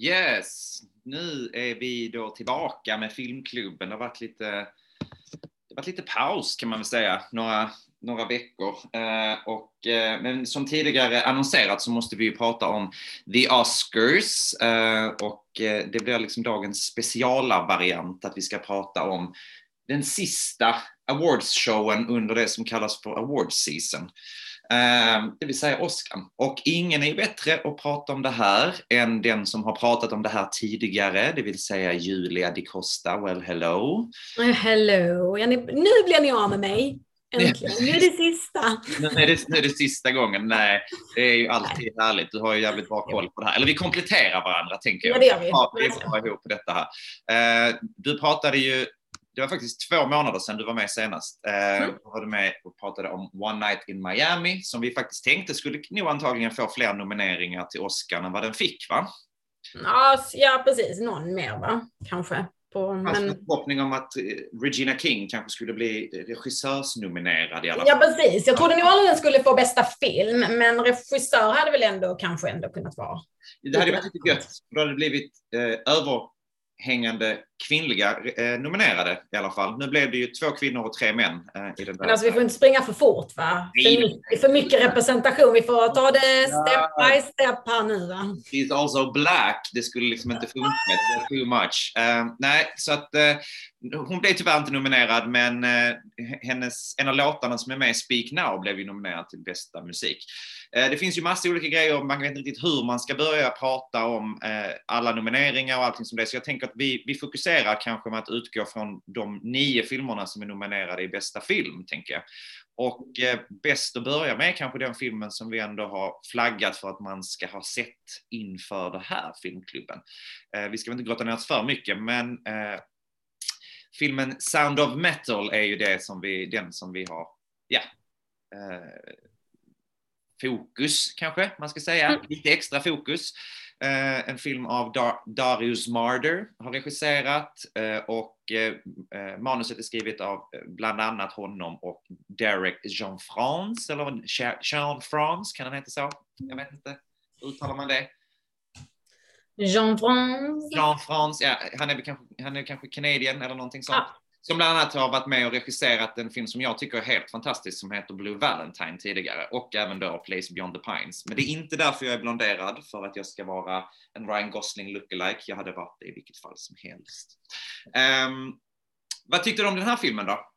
Yes, nu är vi då tillbaka med filmklubben. Det har varit lite, det har varit lite paus kan man väl säga, några, några veckor. Eh, och, eh, men som tidigare annonserat så måste vi ju prata om The Oscars eh, och eh, det blir liksom dagens speciala variant att vi ska prata om den sista awards-showen under det som kallas för awards season. Ehm, det vill säga Oscar. Och ingen är bättre att prata om det här än den som har pratat om det här tidigare, det vill säga Julia Di Costa. Well, hello. Hello. Nu blir ni av med mig. Äntligen. Nu är det sista. nu, är det, nu är det sista gången. Nej, det är ju alltid Nej. härligt. Du har ju jävligt bra koll på det här. Eller vi kompletterar varandra, tänker jag. Ja, det gör vi. Ja, vi får ihop detta här. Ehm, du pratade ju det var faktiskt två månader sedan du var med senast. Eh, mm. Då var du med och pratade om One Night in Miami som vi faktiskt tänkte skulle nog antagligen få fler nomineringar till Oscar än vad den fick va? Ja, precis. Någon mer va? Kanske. På, men... en förhoppning om att eh, Regina King kanske skulle bli regissörsnominerad i alla fall. Ja, precis. Jag trodde nog aldrig den skulle få bästa film, men regissör hade väl ändå kanske ändå kunnat vara. Det hade varit lite gött. Då hade det blivit eh, över hängande kvinnliga eh, nominerade i alla fall. Nu blev det ju två kvinnor och tre män. Eh, i den Men alltså vi får inte springa för fort va? Nej. För, mycket, för mycket representation. Vi får ta det step by step här nu va? She's also black. Det skulle liksom inte funka. Det too much. Uh, nej, så att uh, hon blev tyvärr inte nominerad, men uh, hennes, en av låtarna som är med i Speak Now blev ju nominerad till bästa musik. Det finns ju massa olika grejer, man vet inte riktigt hur man ska börja prata om alla nomineringar och allting som det är, så jag tänker att vi, vi fokuserar kanske med att utgå från de nio filmerna som är nominerade i bästa film, tänker jag. Och eh, bäst att börja med kanske den filmen som vi ändå har flaggat för att man ska ha sett inför det här filmklubben. Eh, vi ska inte grotta ner oss för mycket, men eh, filmen Sound of Metal är ju det som vi, den som vi har, ja, eh, fokus kanske man ska säga, mm. lite extra fokus. Eh, en film av Dar Darius Marder har regisserat eh, och eh, manuset är skrivet av bland annat honom och Derek Jean-France, eller Jean-France, kan han heta så? Jag vet inte, uttalar man det? Jean-France. Jean-France, ja, han är, kanske, han är kanske Canadian eller någonting sånt. Ja. Som bland annat har varit med och regisserat en film som jag tycker är helt fantastisk som heter Blue Valentine tidigare och även då Place Beyond the Pines. Men det är inte därför jag är blonderad, för att jag ska vara en Ryan Gosling lookalike. Jag hade varit det i vilket fall som helst. Um, vad tyckte du om den här filmen då?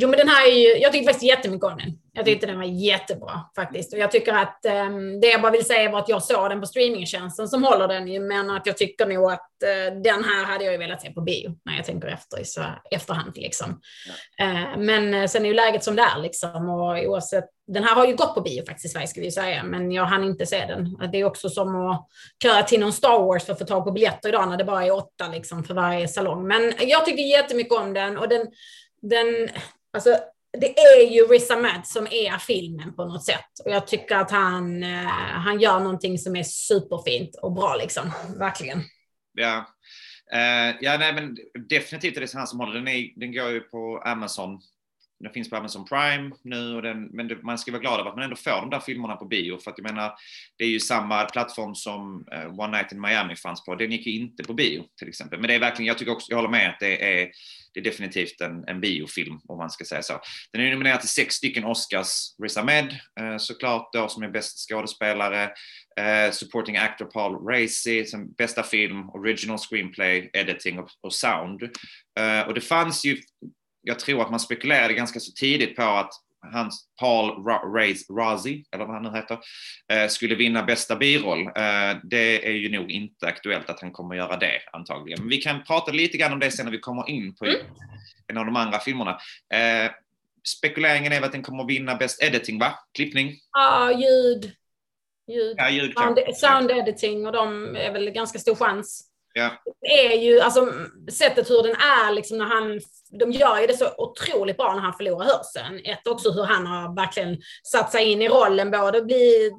Jo, men den här är ju, jag tyckte faktiskt jättemycket om den. Jag tyckte den var jättebra faktiskt. Och jag tycker att um, det jag bara vill säga var att jag såg den på streamingtjänsten som håller den ju, men att jag tycker nog att uh, den här hade jag ju velat se på bio när jag tänker efter i så efterhand liksom. Ja. Uh, men uh, sen är ju läget som det är liksom och oavsett, den här har ju gått på bio faktiskt i Sverige ska vi säga, men jag hann inte se den. Det är också som att köra till någon Star Wars för att få tag på biljetter idag när det bara är åtta liksom för varje salong. Men jag tycker jättemycket om den och den den, Alltså, det är ju Riz Ahmed som är filmen på något sätt. Och jag tycker att han, eh, han gör någonting som är superfint och bra liksom. Verkligen. Ja. Uh, ja, nej, men definitivt är det han som håller den. Är, den går ju på Amazon den finns på Amazon Prime nu, och den, men det, man ska vara glad över att man ändå får de där filmerna på bio. För att jag menar, det är ju samma plattform som uh, One Night in Miami fanns på. Den gick ju inte på bio till exempel. Men det är verkligen, jag tycker också, jag håller med att det är, det är definitivt en, en biofilm om man ska säga så. Den är nominerad till sex stycken Oscars. Riz Ahmed eh, såklart då som är bäst skådespelare. Eh, supporting actor Paul Racy som bästa film, original screenplay, editing och, och sound. Eh, och det fanns ju jag tror att man spekulerade ganska så tidigt på att hans Paul Razi, eller vad han nu heter, eh, skulle vinna bästa biroll. Eh, det är ju nog inte aktuellt att han kommer göra det antagligen. Men vi kan prata lite grann om det sen när vi kommer in på mm. en av de andra filmerna. Eh, spekuleringen är att den kommer vinna bäst editing, va? Klippning? Ja, ljud. Ljud. Ja, ljud sound, sound editing och de är väl ganska stor chans. Yeah. Det är ju, alltså sättet hur den är, liksom när han, de gör ju det så otroligt bra när han förlorar hörseln. Ett också hur han har verkligen satt sig in i rollen, både bli,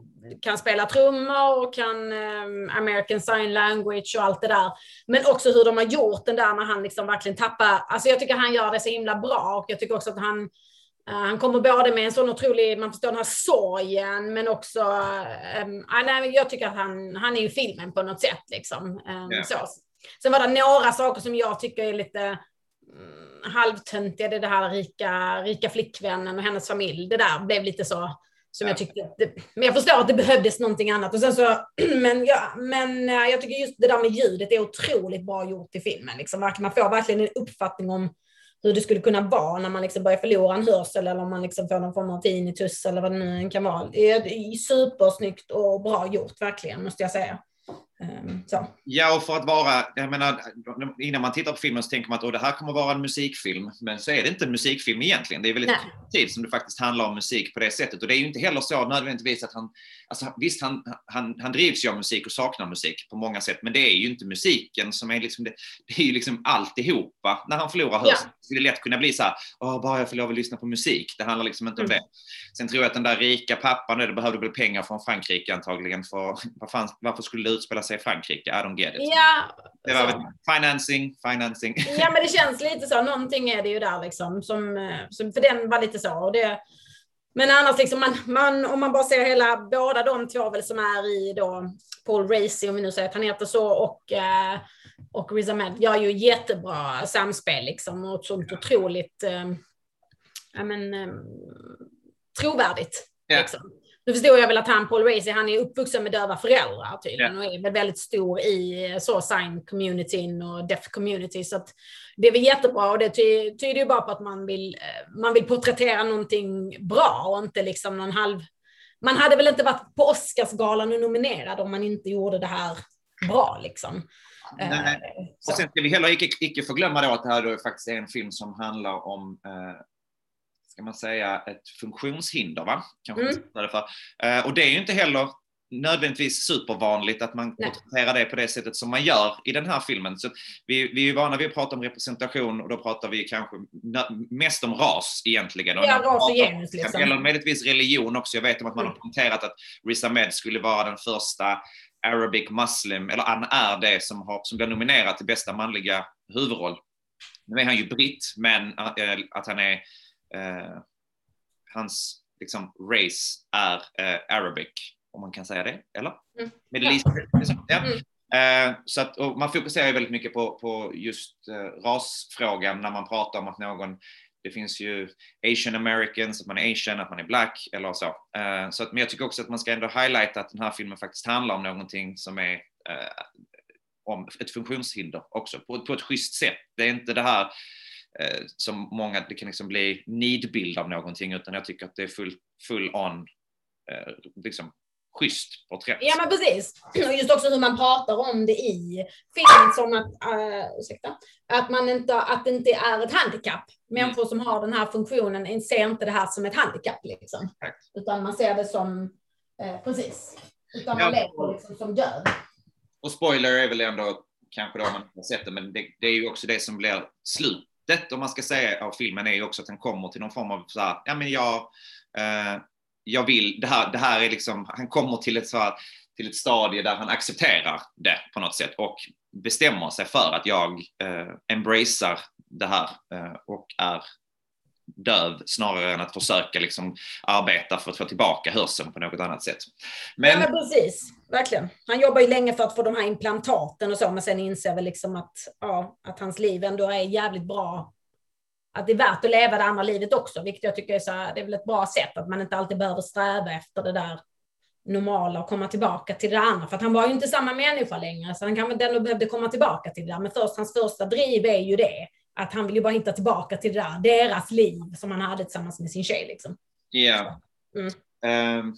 kan spela trummor och kan um, American sign language och allt det där. Men också hur de har gjort den där när han liksom verkligen tappar, alltså jag tycker han gör det så himla bra och jag tycker också att han han kommer både med en sån otrolig, man förstår den här sorgen, men också, um, nej, jag tycker att han, han är ju filmen på något sätt liksom. Um, yeah. så. Sen var det några saker som jag tycker är lite mm, halvtöntiga, det, det här rika, rika flickvännen och hennes familj, det där blev lite så, som jag tyckte, det, men jag förstår att det behövdes någonting annat. Och sen så, men, ja, men jag tycker just det där med ljudet är otroligt bra gjort i filmen. Liksom. Man får verkligen en uppfattning om hur det skulle kunna vara när man liksom börjar förlora en hörsel eller om man liksom får någon form av tinnitus eller vad det nu kan vara. Det är supersnyggt och bra gjort verkligen, måste jag säga. Ehm, så. Ja, och för att vara, jag menar, innan man tittar på filmen så tänker man att det här kommer vara en musikfilm, men så är det inte en musikfilm egentligen. Det är väldigt tid som det faktiskt handlar om musik på det sättet. Och det är ju inte heller så nödvändigtvis att han, alltså visst han, han, han drivs ju av musik och saknar musik på många sätt, men det är ju inte musiken som är liksom, det, det är ju liksom alltihopa när han förlorar hörseln. Ja. Så det är lätt kunna bli så här, Åh, bara jag får lov att lyssna på musik. Det handlar liksom inte mm. om det. Sen tror jag att den där rika pappan, det behövde väl pengar från Frankrike antagligen, för varför skulle det utspela i Frankrike? I don't get it. Ja, det var financing, financing. Ja, men det känns lite så. Någonting är det ju där liksom. Som, eh, som, för den var lite så. Och det, men annars, liksom, man, man, om man bara ser hela, båda de två väl som är i då, Paul Racy, om vi nu säger att han heter så, och, eh, och Riz Ahmed gör ju jättebra samspel liksom, och ett sånt otroligt eh, ja, men, trovärdigt. Yeah. Liksom. Nu förstår jag väl att han, Paul Racy, han är uppvuxen med döva föräldrar tydligen yeah. och är väl väldigt stor i så sign-communityn och deaf-community. Så att det är väl jättebra och det ty tyder ju bara på att man vill, eh, man vill porträttera någonting bra och inte liksom någon halv... Man hade väl inte varit på Oscarsgalan och nominerad om man inte gjorde det här bra liksom. Nej. Eh, och sen ska vi heller icke, icke förglömma då att det här då faktiskt är en film som handlar om eh, ska man säga, ett funktionshinder, va? Kanske mm. för. Eh, och det är ju inte heller nödvändigtvis supervanligt att man porträtterar det på det sättet som man gör i den här filmen. Så vi, vi är ju vana vid att prata om representation och då pratar vi kanske mest om ras egentligen. Ja, ras och genus liksom. Eller möjligtvis religion också. Jag vet om att man har mm. poängterat att Riz Ahmed skulle vara den första Arabic Muslim, eller han är det som, har, som blir nominerad till bästa manliga huvudroll. Nu är han ju britt, men äh, att han är eh, hans liksom, race är eh, Arabic, om man kan säga det, eller? Mm. Middle East, liksom. ja. Mm. Eh, så att, man fokuserar väldigt mycket på, på just eh, rasfrågan när man pratar om att någon det finns ju asian americans, att man är asian, att man är black eller så. Uh, så att, men jag tycker också att man ska ändå highlighta att den här filmen faktiskt handlar om någonting som är uh, om ett funktionshinder också på, på ett schysst sätt. Det är inte det här eh, som många, det kan liksom bli nidbild av någonting, utan jag tycker att det är full, full on, eh, liksom schysst porträtt. Ja men precis. Och just också hur man pratar om det i filmen som att, äh, ursäkta, att, man inte, att det inte är ett handikapp. Människor som har den här funktionen ser inte det här som ett handikapp liksom. Utan man ser det som, eh, precis, utan man ja. lever liksom som död. Och spoiler är väl ändå kanske då man har sett det, men det, det är ju också det som blir slut syftet, om man ska säga, av filmen är ju också att den kommer till någon form av så här, ja men jag, eh, jag vill, det här, det här är liksom, han kommer till ett, så här, till ett stadie där han accepterar det på något sätt och bestämmer sig för att jag eh, embracear det här eh, och är döv snarare än att försöka liksom arbeta för att få tillbaka hörseln på något annat sätt. Men... Ja, men precis, verkligen. Han jobbar ju länge för att få de här implantaten och så, men sen inser väl liksom att, ja, att hans liv ändå är jävligt bra. Att det är värt att leva det andra livet också, vilket jag tycker är, så här, det är väl ett bra sätt, att man inte alltid behöver sträva efter det där normala och komma tillbaka till det andra. För att han var ju inte samma människa längre, så han kanske ändå behövde komma tillbaka till det där. Men först, hans första driv är ju det, att han vill ju bara hitta tillbaka till det där, deras liv som han hade tillsammans med sin tjej. Liksom. Ja. Mm. Um,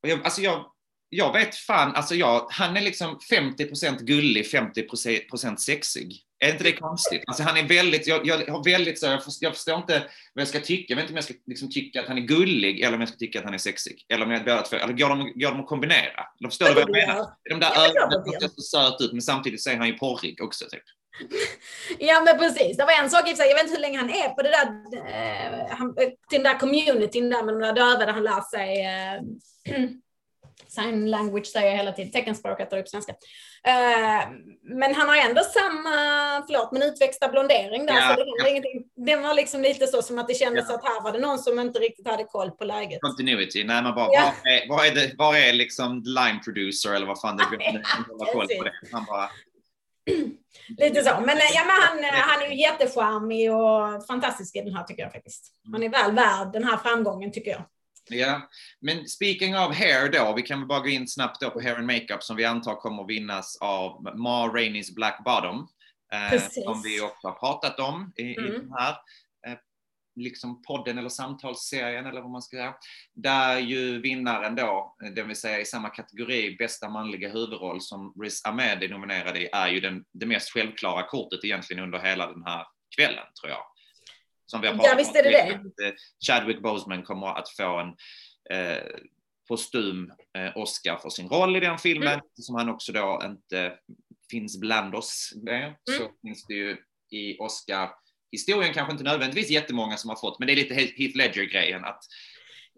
jag, alltså jag, jag vet fan, alltså jag, han är liksom 50% gullig, 50% sexig. Är inte det konstigt? Alltså han är väldigt, jag, jag har väldigt så, jag förstår, jag förstår, inte vad jag ska tycka. Jag vet inte om jag ska liksom tycka att han är gullig eller om jag ska tycka att han är sexig. Eller om jag båda två, eller går de, går de att kombinera? Eller förstår du vad jag menar? De där ögonen ser så söt ut, men samtidigt så är han ju porrig också typ. Ja men precis, det var en sak, jag vet inte hur länge han är på det där, eh, till den där communityn där med de där döva där han lär sig eh, sign language säger jag hela tiden, teckenspråk heter det på svenska. Uh, men han har ändå samma, förlåt, men utväxta blondering där, ja, så det ja. ingenting. Den var liksom lite så som att det kändes ja. att här var det någon som inte riktigt hade koll på läget. Continuity, nej man bara, ja. var, är, var, är det, var är liksom line producer eller vad fan det är? Ja, det. Han bara, Lite så. Men, ja, men han, han är ju jättecharmig och fantastisk i den här tycker jag faktiskt. Han är väl värd den här framgången tycker jag. Ja, men speaking of hair då, vi kan bara gå in snabbt då på hair and makeup som vi antar kommer vinnas av Ma Rainey's Black Bottom. Eh, som vi också har pratat om i, mm. i den här eh, liksom podden eller samtalsserien eller vad man ska säga. Där ju vinnaren då, det vill säga i samma kategori, bästa manliga huvudroll som Riz Ahmed är nominerad i, är ju den, det mest självklara kortet egentligen under hela den här kvällen tror jag. Som vi har pratat ja, visst är det om. det. Chadwick Boseman kommer att få en eh, postum eh, Oscar för sin roll i den filmen, mm. som han också då inte finns bland oss med. Mm. Så finns det ju i Oscar historien kanske inte nödvändigtvis jättemånga som har fått, men det är lite Heath Ledger-grejen att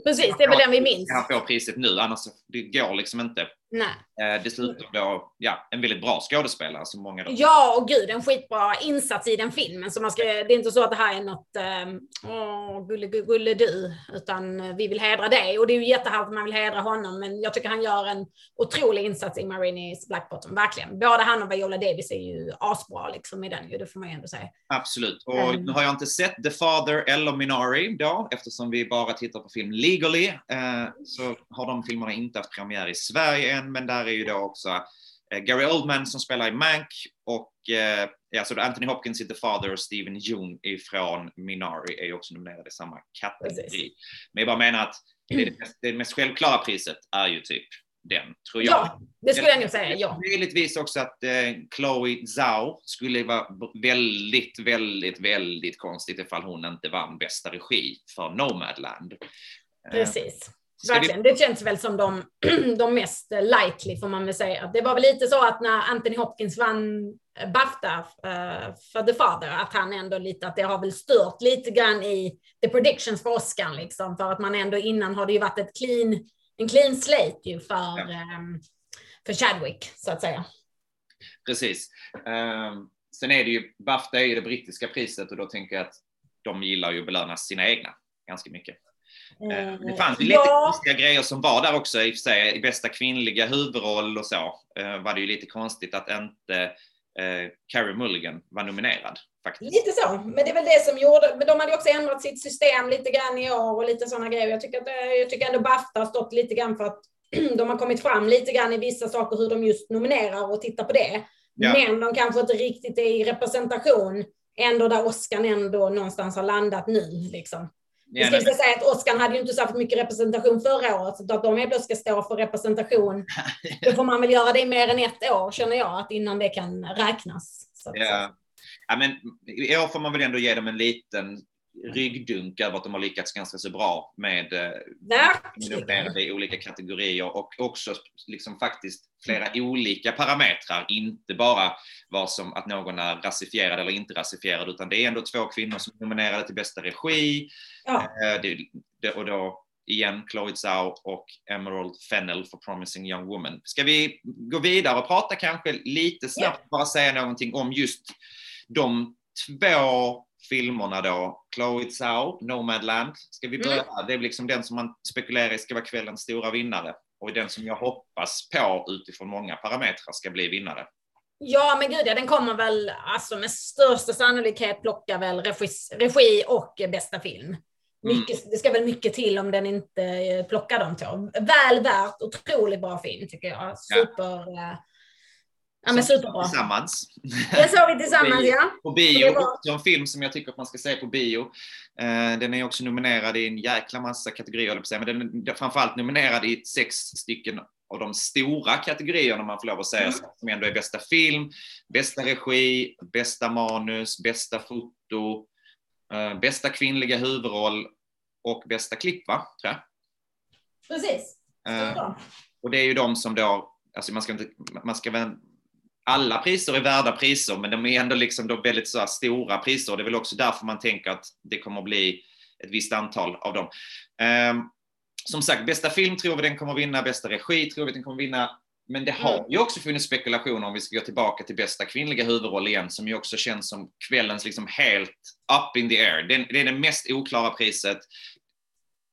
Precis, det är väl den vi minns. Han får priset nu, annars det går liksom inte. Nej. Eh, dessutom då, ja, en väldigt bra skådespelare som många. Då. Ja, och gud, en skitbra insats i den filmen. Så man ska, det är inte så att det här är något, ehm, åh, gulle, gulle du, utan vi vill hedra dig. Och det är ju jättehärligt att man vill hedra honom, men jag tycker han gör en otrolig insats i Marinis Black Bottom, verkligen. Både han och Viola Davis är ju asbra liksom i den ju, det får man ju ändå säga. Absolut, och um, nu har jag inte sett The Father eller Minari då, eftersom vi bara tittar på film Legally, eh, så har de filmerna inte haft premiär i Sverige än, men där är ju då också eh, Gary Oldman som spelar i Mank och eh, ja, så Anthony Hopkins i The Father och Steven Yeun ifrån Minari är ju också nominerade i samma kategori. Men jag bara menar att det, det, mest, det mest självklara priset är ju typ den, tror jag. Ja, det skulle jag nog säga, ja. Möjligtvis också att eh, Chloe Zhao skulle vara väldigt, väldigt, väldigt konstigt ifall hon inte vann bästa regi för Nomadland. Precis. Verkligen. Det känns väl som de, de mest likely får man väl säga. Det var väl lite så att när Anthony Hopkins vann Bafta uh, för The Father, att han ändå lite, att det har väl stört lite grann i the predictions för Oscar liksom, för att man ändå innan har det ju varit ett clean, en clean slate ju för, ja. um, för Chadwick, så att säga. Precis. Um, sen är det ju, Bafta är ju det brittiska priset och då tänker jag att de gillar ju att belöna sina egna ganska mycket. Eh, det fanns ju lite ja. konstiga grejer som var där också i och för sig. I bästa kvinnliga huvudroll och så eh, var det ju lite konstigt att inte eh, Carrie Mulligan var nominerad. Faktiskt. Lite så, men det är väl det som gjorde, men de hade också ändrat sitt system lite grann i år och lite sådana grejer. Jag tycker, att, jag tycker ändå Bafta har stått lite grann för att de har kommit fram lite grann i vissa saker hur de just nominerar och tittar på det. Ja. Men de kanske inte riktigt är i representation ändå där Oscar ändå någonstans har landat nu. Liksom. Ja, ska säga att Oskar hade ju inte särskilt mycket representation förra året, så att de helt plötsligt ska stå för representation, då får man väl göra det i mer än ett år, känner jag, att innan det kan räknas. ja. ja, men i år får man väl ändå ge dem en liten ryggdunk över att de har lyckats ganska så bra med eh, i olika kategorier och också liksom faktiskt flera olika parametrar, inte bara vad som att någon är rasifierad eller inte rasifierad, utan det är ändå två kvinnor som nominerade till bästa regi. Ja. Eh, det, det, och då igen Chloe Zhao och Emerald Fennel för Promising Young Woman. Ska vi gå vidare och prata kanske lite snabbt, yeah. bara säga någonting om just de två filmerna då, Chloe Zhao, Nomadland, ska vi börja mm. Det är liksom den som man spekulerar i ska vara kvällens stora vinnare och den som jag hoppas på utifrån många parametrar ska bli vinnare. Ja, men gud ja, den kommer väl alltså med största sannolikhet plocka väl regi, regi och bästa film. Mm. Mycket, mm. Det ska väl mycket till om den inte eh, plockar de två. Väl värt, otroligt bra film tycker jag. Super, ja. Ja, men superbra. Tillsammans. Det såg vi tillsammans, ja. På bio, var... en film som jag tycker att man ska se på bio. Eh, den är också nominerad i en jäkla massa kategorier, men den är framförallt nominerad i sex stycken av de stora kategorierna man får lov att säga, mm. som ändå är bästa film, bästa regi, bästa manus, bästa foto, eh, bästa kvinnliga huvudroll och bästa klipp, va? Tror jag. Precis. Uh, och det är ju de som då, alltså man ska inte, man ska väl alla priser är värda priser, men de är ändå liksom då väldigt så stora priser. Det är väl också därför man tänker att det kommer att bli ett visst antal av dem. Um, som sagt, bästa film tror vi den kommer vinna, bästa regi tror vi den kommer vinna. Men det har mm. ju också funnits spekulationer om vi ska gå tillbaka till bästa kvinnliga huvudroll igen, som ju också känns som kvällens liksom helt up in the air. Det är det mest oklara priset.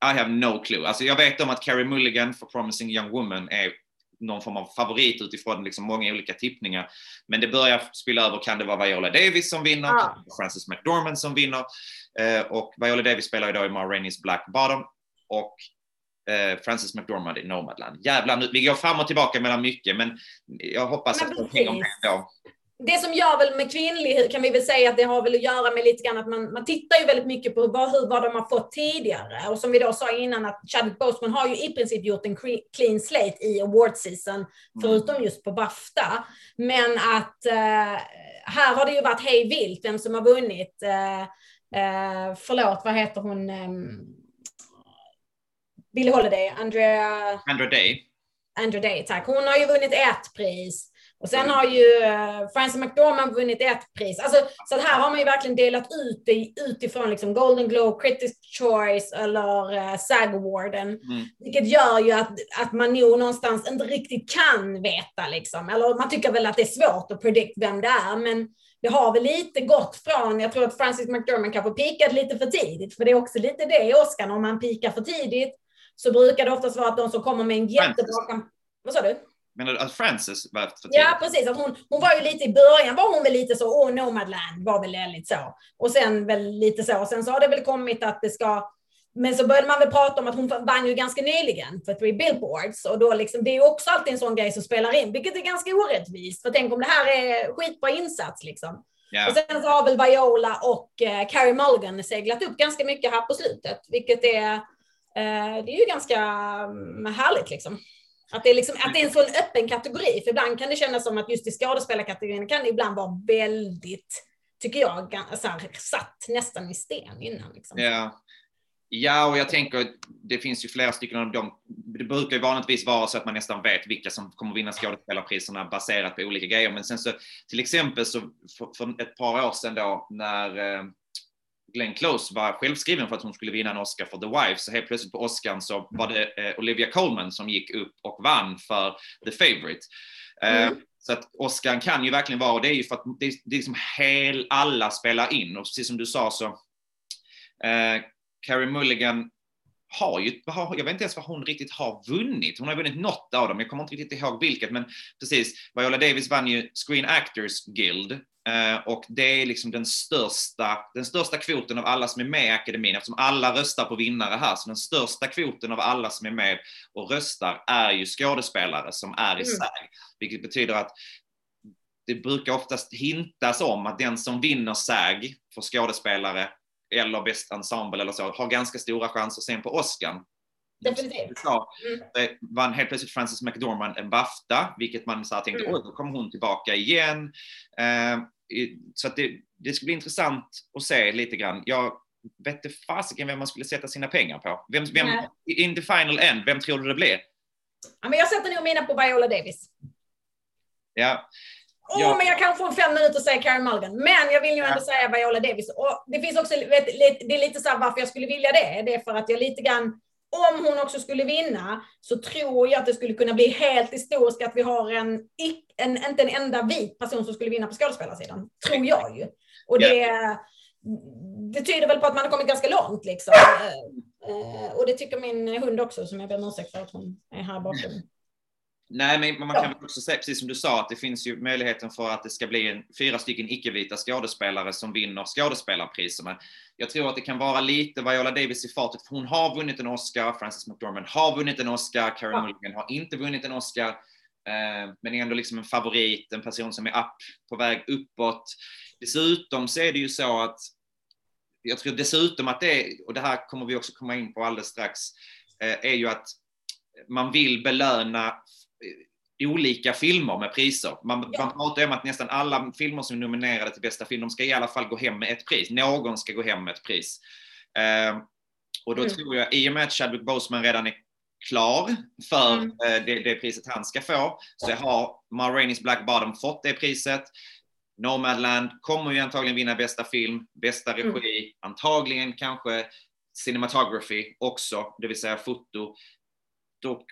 I have no clue. Alltså jag vet om att Carrie Mulligan för Promising Young Woman är någon form av favorit utifrån liksom många olika tippningar. Men det börjar spilla över, kan det vara Viola Davis som vinner? Ja. Kan det vara Frances McDormand som vinner? Eh, och Viola Davis spelar idag i Ma Rainey's Black Bottom och eh, Frances McDormand i Nomadland. Jävlar, nu, vi går fram och tillbaka mellan mycket, men jag hoppas men att de hänger med då det som gör väl med kvinnlig kan vi väl säga att det har väl att göra med lite grann att man, man tittar ju väldigt mycket på vad, hur, vad de har fått tidigare. Och som vi då sa innan att Chadwick Boseman har ju i princip gjort en clean slate i award season, mm. förutom just på Bafta. Men att eh, här har det ju varit hej vilt vem som har vunnit. Eh, eh, förlåt, vad heter hon? Eh, Billie Holiday, Andrea... Andra Day. Andra Day, tack. Hon har ju vunnit ett pris. Och sen har ju uh, Frances McDormand vunnit ett pris. Alltså, så här har man ju verkligen delat ut det utifrån liksom Golden Globe, Critics Choice eller uh, SAG Awarden. Mm. Vilket gör ju att, att man nog någonstans inte riktigt kan veta liksom. Eller man tycker väl att det är svårt att predict vem det är. Men det har väl lite gått från, jag tror att Frances McDormand kanske peakat lite för tidigt. För det är också lite det i Oscar, om man pikar för tidigt så brukar det oftast vara att de som kommer med en jättebra... Vad sa du? Menar du att Frances var för tidigt? Ja, precis. Att hon, hon var ju lite i början var hon väl lite så, åh, Nomadland var väl väldigt så. Och sen väl lite så. Och sen så har det väl kommit att det ska men så började man väl prata om att hon vann ju ganska nyligen för Three Billboards och då liksom, det är ju också alltid en sån grej som spelar in, vilket är ganska orättvist. För tänk om det här är skitbra insats liksom. Yeah. Och sen så har väl Viola och eh, Carrie Mulligan seglat upp ganska mycket här på slutet, vilket är, eh, det är ju ganska mm, härligt liksom. Att det, är liksom, att det är en sån öppen kategori, för ibland kan det kännas som att just i skådespelarkategorin kan det ibland vara väldigt, tycker jag, så här, satt nästan i sten innan. Liksom. Ja. ja, och jag tänker, det finns ju flera stycken av dem, det brukar ju vanligtvis vara så att man nästan vet vilka som kommer vinna skådespelarpriserna baserat på olika grejer, men sen så till exempel så för, för ett par år sedan då när eh, Glenn Close var självskriven för att hon skulle vinna en Oscar för The Wife, så helt plötsligt på Oscarn så var det eh, Olivia Colman som gick upp och vann för The Favourite. Eh, mm. Så att Oscar kan ju verkligen vara, och det är ju för att det är, det är liksom hel, alla spelar in, och precis som du sa så, eh, Carrie Mulligan har ju, jag vet inte ens vad hon riktigt har vunnit. Hon har vunnit något av dem, jag kommer inte riktigt ihåg vilket, men precis, Viola Davis vann ju Screen Actors Guild Eh, och det är liksom den största, den största kvoten av alla som är med i akademin, eftersom alla röstar på vinnare här, så den största kvoten av alla som är med och röstar är ju skådespelare som är i mm. SÄG. Vilket betyder att det brukar oftast hintas om att den som vinner SÄG för skådespelare eller bäst ensemble eller så, har ganska stora chanser sen på Oscar. Definitivt. Mm. vann helt plötsligt Frances McDormand en Bafta, vilket man så här tänkte, mm. oj, då kommer hon tillbaka igen. Eh, så att det, det ska bli intressant att se lite grann. Jag vet inte fasiken vem man skulle sätta sina pengar på. Vem, vem, in the final end, vem tror du det blir? Ja, men jag sätter nog mina på Viola Davis. Ja. Åh, oh, men jag kan få en fem minuter och säga Karen Mulligan. Men jag vill ju ändå ja. säga Viola Davis. Och det finns också, vet, det är lite så här varför jag skulle vilja det. Det är för att jag lite grann om hon också skulle vinna så tror jag att det skulle kunna bli helt historiskt att vi har en, en inte en enda vit person som skulle vinna på skådespelarsidan. Tror jag ju. Och det, yeah. det tyder väl på att man har kommit ganska långt liksom. Eh, och det tycker min hund också som jag ber om ursäkt för att hon är här bakom. Nej, men man kan också säga, precis som du sa, att det finns ju möjligheten för att det ska bli en, fyra stycken icke-vita skådespelare som vinner skådespelarpriserna. Jag tror att det kan vara lite Viola Davis i fartet, för hon har vunnit en Oscar, Frances McDormand har vunnit en Oscar, Karen ja. Mulligan har inte vunnit en Oscar, eh, men är ändå liksom en favorit, en person som är upp, på väg uppåt. Dessutom så är det ju så att jag tror dessutom att det och det här kommer vi också komma in på alldeles strax, eh, är ju att man vill belöna olika filmer med priser. Man, ja. man pratar om att nästan alla filmer som är nominerade till bästa film, de ska i alla fall gå hem med ett pris. Någon ska gå hem med ett pris. Eh, och då mm. tror jag, i och med att Chadwick Boseman redan är klar för mm. eh, det, det, priset han ska få, så har Ma Rainey's Black Bottom fått det priset. Nomadland kommer ju antagligen vinna bästa film, bästa mm. regi, mm. antagligen kanske cinematography också, det vill säga foto.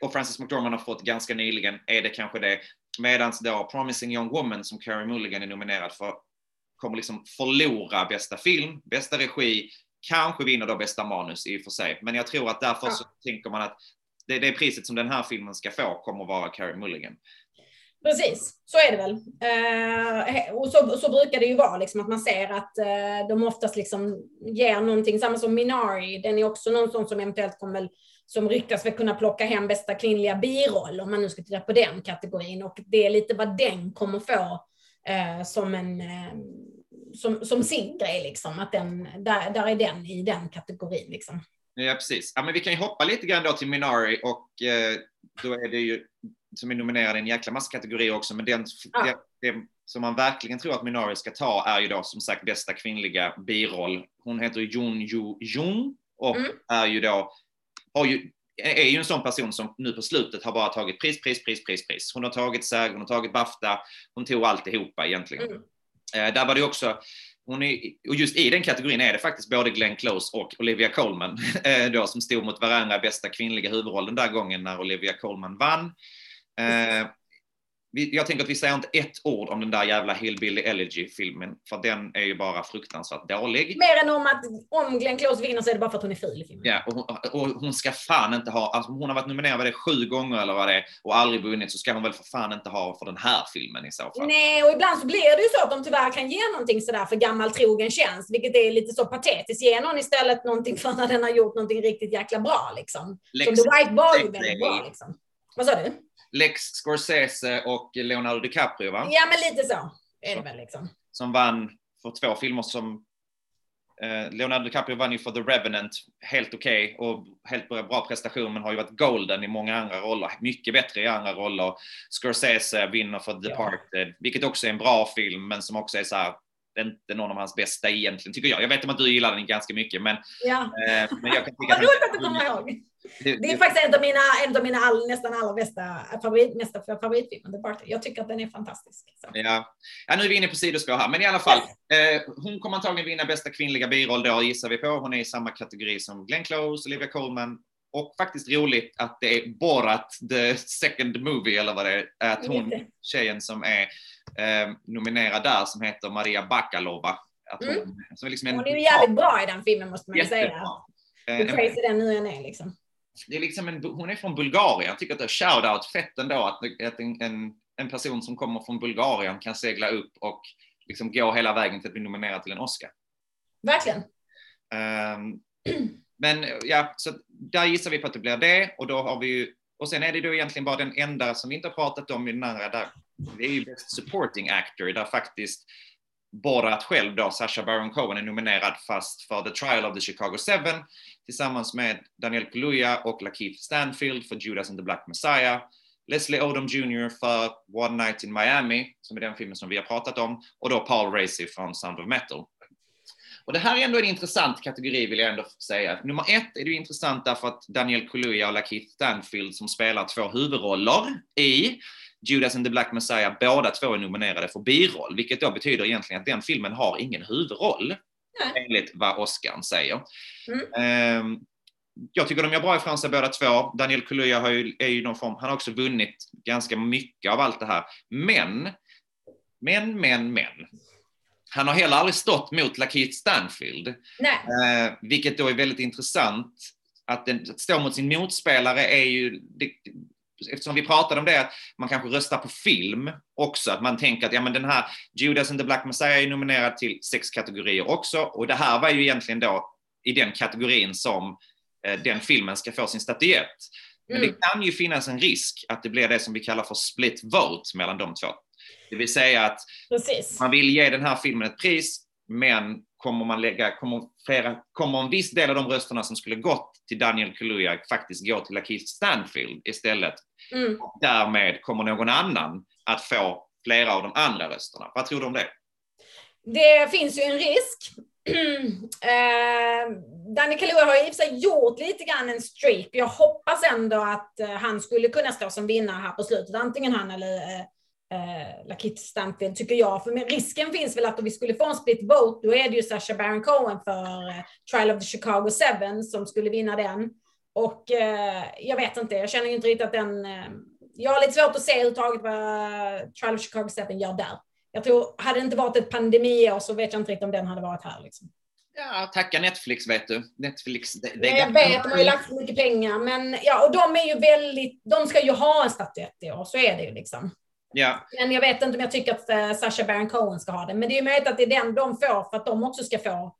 Och Francis McDormand har fått ganska nyligen, är det kanske det. Medan då Promising Young Woman som Carey Mulligan är nominerad för kommer liksom förlora bästa film, bästa regi, kanske vinner då bästa manus i och för sig. Men jag tror att därför ja. så tänker man att det, det priset som den här filmen ska få kommer att vara Carey Mulligan. Precis, så är det väl. Eh, och så, så brukar det ju vara, liksom, att man ser att eh, de oftast liksom ger någonting, samma som Minari, den är också någon sån som eventuellt kommer som ryktas väl kunna plocka hem bästa kvinnliga biroll, om man nu ska titta på den kategorin. Och det är lite vad den kommer få eh, som en eh, som, som sin grej, liksom. Att den, där, där är den i den kategorin. Liksom. Ja, precis. Ja, men vi kan ju hoppa lite grann då till Minari och eh, då är det ju som är nominerad i en jäkla massa kategorier också, men den, ja. det, det, som man verkligen tror att Minari ska ta är ju då som sagt bästa kvinnliga biroll. Hon heter Jun Ju Jung och mm. är ju då, ju, är ju en sån person som nu på slutet har bara tagit pris, pris, pris, pris, pris. Hon har tagit SAG, hon har tagit Bafta, hon tog alltihopa egentligen. Mm. Eh, där var det också hon är, och just i den kategorin är det faktiskt både Glenn Close och Olivia Colman eh, då, som stod mot varandra bästa kvinnliga huvudrollen där gången när Olivia Colman vann. Eh, jag tänker att vi säger inte ett ord om den där jävla Hillbilly Elegy-filmen, för den är ju bara fruktansvärt dålig. Mer än om att om Glenn Close vinner så är det bara för att hon är ful i filmen. Ja, och hon, och hon ska fan inte ha, alltså hon har varit nominerad det, sju gånger eller vad det är och aldrig vunnit, så ska hon väl för fan inte ha för den här filmen i så fall. Nej, och ibland så blir det ju så att de tyvärr kan ge någonting sådär för gammal trogen tjänst, vilket är lite så patetiskt. Ge någon istället någonting för när den har gjort någonting riktigt jäkla bra liksom. Lex Som The White var ju väldigt bra liksom. Vad sa du? Lex Scorsese och Leonardo DiCaprio va? Ja, men lite så är det väl liksom. Som vann för två filmer som eh, Leonardo DiCaprio vann ju för The Revenant, helt okej okay, och helt bra prestation, men har ju varit golden i många andra roller, mycket bättre i andra roller. Scorsese vinner för Departed, ja. vilket också är en bra film, men som också är så här, det är inte någon av hans bästa egentligen, tycker jag. Jag vet om att du gillar den ganska mycket, men... Ja. Eh, men jag kan tycka Vad roligt att du kommer ihåg. Det, det är faktiskt en av mina, en av mina all, nästan allra bästa favorit, mesta favoritfilmer, Jag tycker att den är fantastisk. Så. Ja. ja, nu är vi inne på sidospår här, men i alla fall. Eh, hon kommer antagligen vinna bästa kvinnliga biroll då, gissar vi på. Hon är i samma kategori som Glenn Close, Olivia Colman och faktiskt roligt att det är Borat, the second movie, eller vad det är, att hon, tjejen som är eh, nominerad där, som heter Maria Bakalova. Att hon, mm. som är liksom en, hon är ju jävligt bra i den filmen, måste man ju säga. Hur eh, crazy den nu än är, liksom det är liksom en, hon är från Bulgarien. Jag tycker att det är shout-out fett ändå att, att en, en, en, person som kommer från Bulgarien kan segla upp och liksom gå hela vägen till att bli nominerad till en Oscar. Verkligen. Um, men ja, så där gissar vi på att det blir det och då har vi ju, och sen är det då egentligen bara den enda som vi inte har pratat om i den andra där, det är ju Best Supporting Actor där faktiskt Borat själv då, Sasha Baron Cohen, är nominerad fast för The Trial of the Chicago Seven tillsammans med Daniel Kaluuya och Lakeith Stanfield för Judas and the Black Messiah. Leslie Odom Jr för One Night in Miami, som är den filmen som vi har pratat om, och då Paul Racy från Sound of Metal. Och det här är ändå en intressant kategori vill jag ändå säga. Nummer ett är det intressant därför att Daniel Kaluuya och Lakeith Stanfield som spelar två huvudroller i Judas and the Black Messiah, båda två är nominerade för biroll, vilket då betyder egentligen att den filmen har ingen huvudroll. Nej. Enligt vad Oscar säger. Mm. Um, jag tycker de gör bra ifrån sig båda två. Daniel Kaluuya har ju, är ju någon form, han har också vunnit ganska mycket av allt det här. Men, men, men, men. Han har heller aldrig stått mot Lakeith Stanfield. Uh, vilket då är väldigt intressant. Att, den, att stå mot sin motspelare är ju, det, eftersom vi pratade om det, att man kanske röstar på film också, att man tänker att ja, men den här Judas and the Black Messiah är nominerad till sex kategorier också, och det här var ju egentligen då i den kategorin som eh, den filmen ska få sin statyett. Men mm. det kan ju finnas en risk att det blir det som vi kallar för split vote mellan de två. Det vill säga att Precis. man vill ge den här filmen ett pris, men kommer man lägga, kommer, flera, kommer en viss del av de rösterna som skulle gått till Daniel Kaluuya faktiskt gå till Lakeith Stanfield istället. Mm. Och därmed kommer någon annan att få flera av de andra rösterna. Vad tror du om det? Det finns ju en risk. eh, Daniel Kaluuya har i och för sig gjort lite grann en streak. Jag hoppas ändå att eh, han skulle kunna stå som vinnare här på slutet. Antingen han eller eh, eh, Lakit Stanfield, tycker jag. För risken finns väl att om vi skulle få en split vote, då är det ju Sasha Baron Cohen för eh, Trial of the Chicago 7 som skulle vinna den. Och eh, jag vet inte, jag känner ju inte riktigt att den... Eh, jag har lite svårt att se överhuvudtaget vad Trial of Chicago 7 gör där. Jag tror, hade det inte varit ett pandemiår så vet jag inte riktigt om den hade varit här. Liksom. Ja, tacka Netflix vet du. Netflix. Det, det jag vet, de har ju lagt mycket pengar. Men ja, och de är ju väldigt, de ska ju ha en statyett i år, så är det ju liksom. Ja. Men jag vet inte om jag tycker att uh, Sacha Baron Cohen ska ha det. Men det är ju möjligt att det är den de får för att de också ska få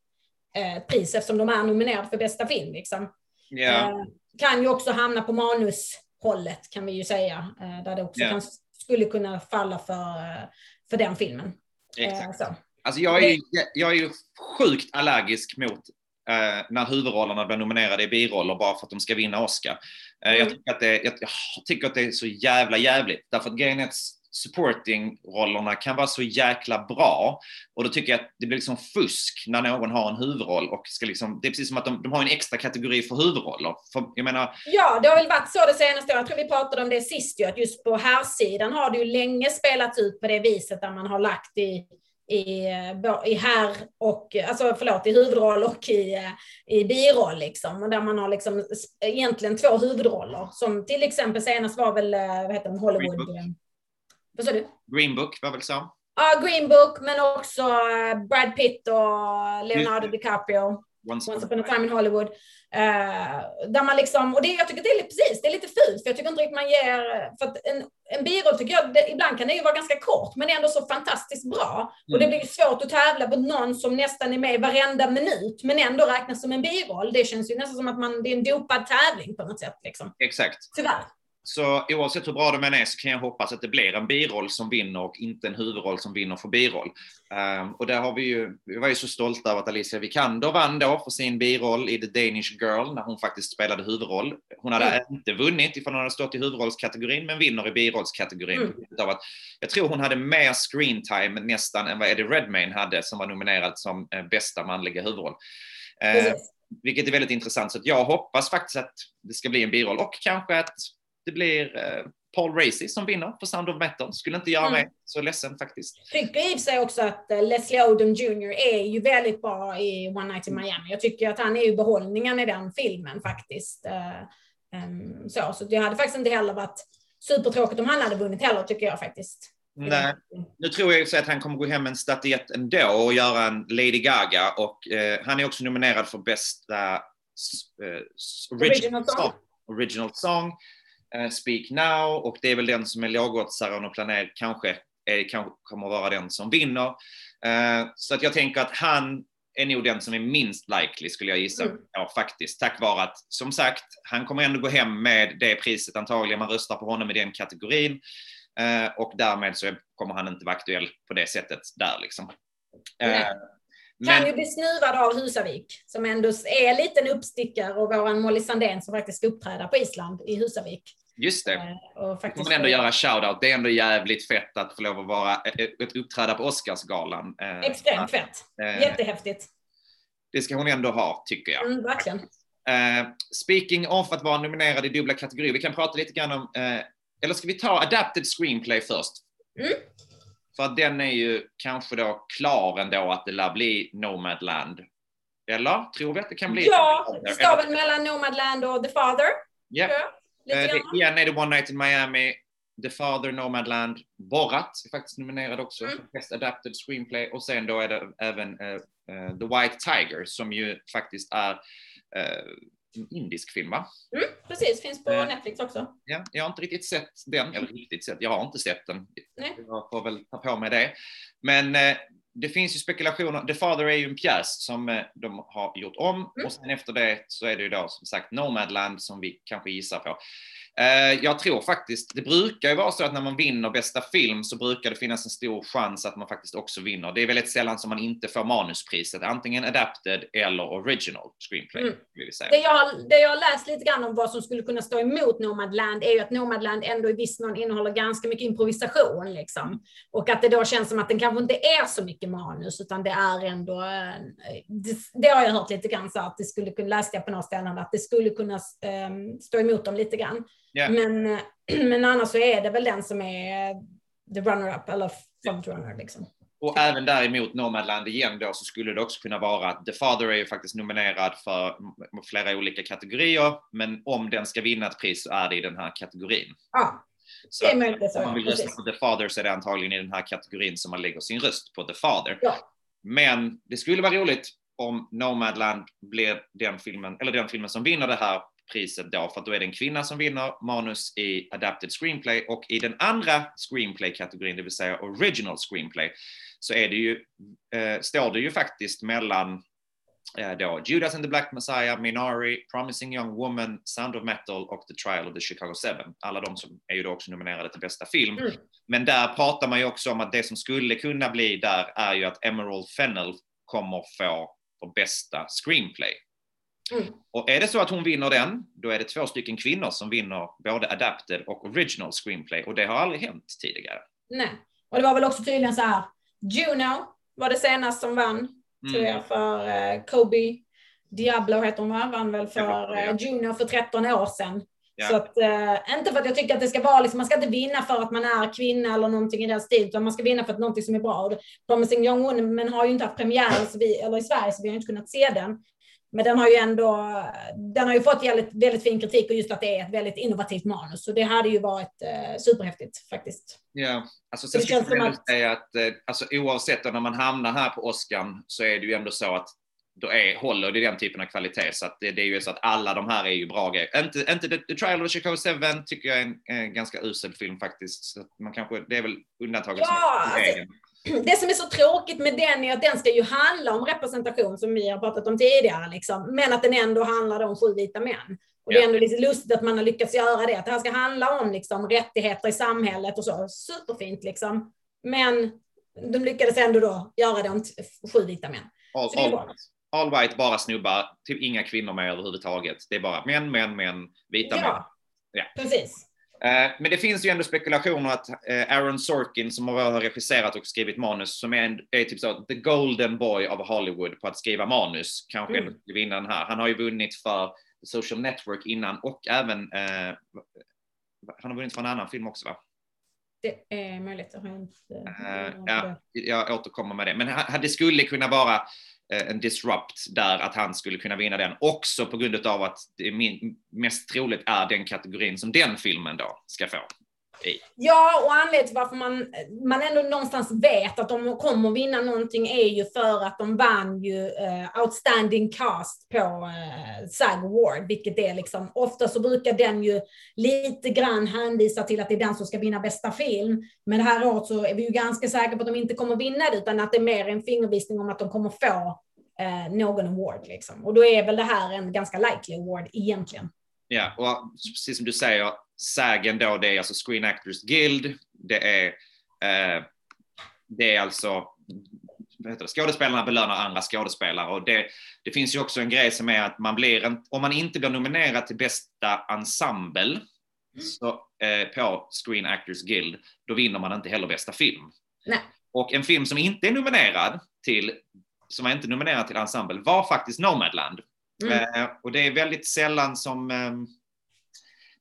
uh, pris eftersom de är nominerade för bästa film. Liksom. Uh, kan ju också hamna på manushållet kan vi ju säga. Uh, där det också ja. kan, skulle kunna falla för, för den filmen. Exakt. Så. Alltså jag är, jag är ju sjukt allergisk mot eh, när huvudrollerna blir nominerade i biroller bara för att de ska vinna Oscar. Eh, mm. jag, tycker att det, jag, jag, tycker att det är så jävla jävligt. Därför att grejen är att supporting-rollerna kan vara så jäkla bra. Och då tycker jag att det blir liksom fusk när någon har en huvudroll och ska liksom, det är precis som att de, de har en extra kategori för huvudroller. För, jag menar... Ja, det har väl varit så det senaste året. Jag tror vi pratade om det sist ju, att just på här sidan har det ju länge spelats ut på det viset där man har lagt i i, i här och, alltså förlåt, i huvudroll och i, i biroll liksom. Där man har liksom egentligen två huvudroller. Som till exempel senast var väl, vad heter den, Hollywood. Vad sa du? Green Book var väl så? Ja, Green Book, men också Brad Pitt och Leonardo DiCaprio. Once, Once upon a time in Hollywood. Uh, där man liksom, och det, jag tycker det är precis, det är lite fult, för jag tycker inte riktigt man ger, för att en, en biroll tycker jag, det, ibland kan det ju vara ganska kort, men ändå så fantastiskt bra. Mm. Och det blir ju svårt att tävla mot någon som nästan är med varenda minut, men ändå räknas som en biroll. Det känns ju nästan som att man, det är en dopad tävling på något sätt. Liksom. Exakt. Tyvärr. Så oavsett hur bra de än är så kan jag hoppas att det blir en biroll som vinner och inte en huvudroll som vinner för biroll. Um, och där har vi ju, vi var ju så stolta över att Alicia Vikander vann då för sin biroll i The Danish Girl när hon faktiskt spelade huvudroll. Hon hade mm. inte vunnit ifall hon hade stått i huvudrollskategorin men vinner i birollskategorin. Mm. Av att, jag tror hon hade mer screen time nästan än vad Eddie Redmayne hade som var nominerad som eh, bästa manliga huvudroll. Uh, vilket är väldigt intressant. Så jag hoppas faktiskt att det ska bli en biroll och kanske att det blir eh, Paul Racy som vinner för Sound of Metal. Skulle inte göra mm. mig så ledsen faktiskt. Tycker i och för sig också att eh, Leslie Odom Jr är ju väldigt bra i One Night in mm. Miami. Jag tycker att han är ju behållningen i den filmen faktiskt. Um, så, så det hade faktiskt inte heller varit supertråkigt om han hade vunnit heller, tycker jag faktiskt. Nej, nu tror jag att han kommer gå hem med en statyett ändå och göra en Lady Gaga och eh, han är också nominerad för bästa eh, original, original, song. Original song. Eh, Speak Now och det är väl den som är lågoddsaren och planerar kanske är, kanske kommer vara den som vinner. Eh, så att jag tänker att han är nog den som är minst likely skulle jag gissa. Mm. Ja, faktiskt. Tack vare att, som sagt, han kommer ändå gå hem med det priset antagligen. Man röstar på honom i den kategorin. Eh, och därmed så kommer han inte vara aktuell på det sättet där liksom. Mm. Men... Kan ju bli snuvad av Husavik, som ändå är en liten uppstickare och våran Molly Sandén som faktiskt ska uppträda på Island i Husavik. Just det. Eh, och faktiskt man ändå göra shoutout. Det är ändå jävligt fett att få lov att vara ett uppträda på Oscarsgalan. Eh, Extremt fett. Eh, Jättehäftigt. Det ska hon ändå ha, tycker jag. Mm, verkligen. Speaking of att vara nominerad i dubbla kategorier, vi kan prata lite grann om, eller ska vi ta adapted screenplay först? Mm. För att den är ju kanske då klar ändå att det lär bli Nomadland. Eller? Tror vi att det kan bli? Ja, det står väl mellan Nomadland och The Father. Yeah. Ja. Uh, det, igen är det One Night in Miami, The Father, Nomadland, Borat är faktiskt nominerad också mm. Best Adapted Screenplay och sen då är det även uh, uh, The White Tiger som ju faktiskt är indisk film va? Mm, precis, finns på eh, Netflix också. Ja, jag har inte riktigt sett den, eller riktigt sett, jag har inte sett den. Nej. Jag får väl ta på mig det. Men eh, det finns ju spekulationer, The Father är ju en pjäs som eh, de har gjort om mm. och sen efter det så är det ju då som sagt Nomadland som vi kanske gissar på. Eh, jag tror faktiskt, det brukar ju vara så att när man vinner bästa film så brukar det finnas en stor chans att man faktiskt också vinner. Det är väldigt sällan som man inte får manuspriset, antingen adapted eller original screenplay. Mm. Vill säga. Det, jag, det jag har läst lite grann om vad som skulle kunna stå emot Nomadland är ju att Nomadland ändå i viss mån innehåller ganska mycket improvisation. Liksom. Mm. Och att det då känns som att den kanske inte är så mycket manus, utan det är ändå, det, det har jag hört lite grann så att det skulle kunna, läste jag på några ställen, att det skulle kunna um, stå emot dem lite grann. Yeah. Men, men annars så är det väl den som är the runner-up, eller frontrunner liksom. Och även däremot Nomadland igen då så skulle det också kunna vara att The Father är ju faktiskt nominerad för flera olika kategorier, men om den ska vinna ett pris så är det i den här kategorin. Ja, Så det är möjligt. om man vill rösta på The Father så är det antagligen i den här kategorin som man lägger sin röst på The Father. Ja. Men det skulle vara roligt om Nomadland blir den filmen, eller den filmen som vinner det här priset då, för att då är det en kvinna som vinner manus i Adapted Screenplay och i den andra Screenplay-kategorin, det vill säga Original Screenplay, så är det ju, eh, står det ju faktiskt mellan eh, då Judas and the Black Messiah, Minari, Promising Young Woman, Sound of Metal och The Trial of the Chicago Seven. Alla de som är ju då också nominerade till bästa film. Mm. Men där pratar man ju också om att det som skulle kunna bli där är ju att Emerald Fennell kommer få för bästa screenplay. Mm. Och är det så att hon vinner den, då är det två stycken kvinnor som vinner både adapted och original screenplay och det har aldrig hänt tidigare. Nej. Och det var väl också tydligen så här, Juno var det senast som vann, tror Mm. jag, för eh, Kobe Diablo heter hon va? Vann väl för eh, Juno för 13 år sedan. Ja. Så att, eh, inte för att jag tycker att det ska vara, liksom, man ska inte vinna för att man är kvinna eller någonting i den stilen, utan man ska vinna för att någonting som är bra. Och Promising Young Woman har ju inte haft premiär så vi, eller i Sverige, så vi har inte kunnat se den. Men den har ju ändå, den har ju fått väldigt, väldigt fin kritik och just att det är ett väldigt innovativt manus. Så det hade ju varit eh, superhäftigt faktiskt. Ja, alltså Det sen ska känns som att- säga att eh, alltså, oavsett då, när man hamnar här på Oscar så är det ju ändå så att då är, håller det den typen av kvalitet. Så att det, det är ju så att alla de här är ju bra grejer. Inte, inte The, The Trial of Chicago 7 tycker jag är en, en ganska usel film faktiskt. Så man kanske, det är väl undantaget Ja, som är alltså-. Det som är så tråkigt med den är att den ska ju handla om representation som vi har pratat om tidigare, liksom. men att den ändå handlar om sju vita män. Och det är ändå lite lustigt att man har lyckats göra det, att det här ska handla om liksom, rättigheter i samhället och så. Superfint liksom. Men de lyckades ändå då göra det om sju vita män. All, all, bra. all white, bara snubbar, typ inga kvinnor med överhuvudtaget. Det är bara män, män, män, vita män. Ja, Ja. precis. Eh, Men det finns ju ändå spekulationer att eh, Aaron Sorkin som har regisserat och skrivit manus, som är, en, är typ så the golden boy of Hollywood på att skriva manus, kanske Mm. vinna den här. Han har ju vunnit för Social Network innan och även, eh, han har vunnit för en annan film också va? Det är möjligt. Jag har inte... Eh, ja, jag återkommer med det. Men det skulle kunna vara Eh, en disrupt där att han skulle kunna vinna den också på grund av att det är min, mest troligt är den kategorin som den filmen då ska få. Ja, och anledningen till varför man, man ändå någonstans vet att de kommer vinna någonting är ju för att de vann ju uh, Outstanding Cast på uh, SAG Award, vilket är liksom, ofta så brukar den ju lite grann hänvisa till att det är den som ska vinna bästa film. Men det här året så är vi ju ganska säkra på att de inte kommer vinna det, utan att det är mer en fingervisning om att de kommer få uh, någon award. Liksom. Och då är väl det här en ganska likely award egentligen. Ja, och precis som du säger, SAGen då, det är alltså Screen Actors Guild. Det är, eh, det är alltså det, skådespelarna belönar andra skådespelare. Och det, det finns ju också en grej som är att man blir en, om man inte blir nominerad till bästa ensemble så, eh, på Screen Actors Guild, då vinner man inte heller bästa film. Nej. Och en film som inte är nominerad till, som är inte nominerad till ensemble var faktiskt Nomadland. Mm. Eh, och det är väldigt sällan som eh,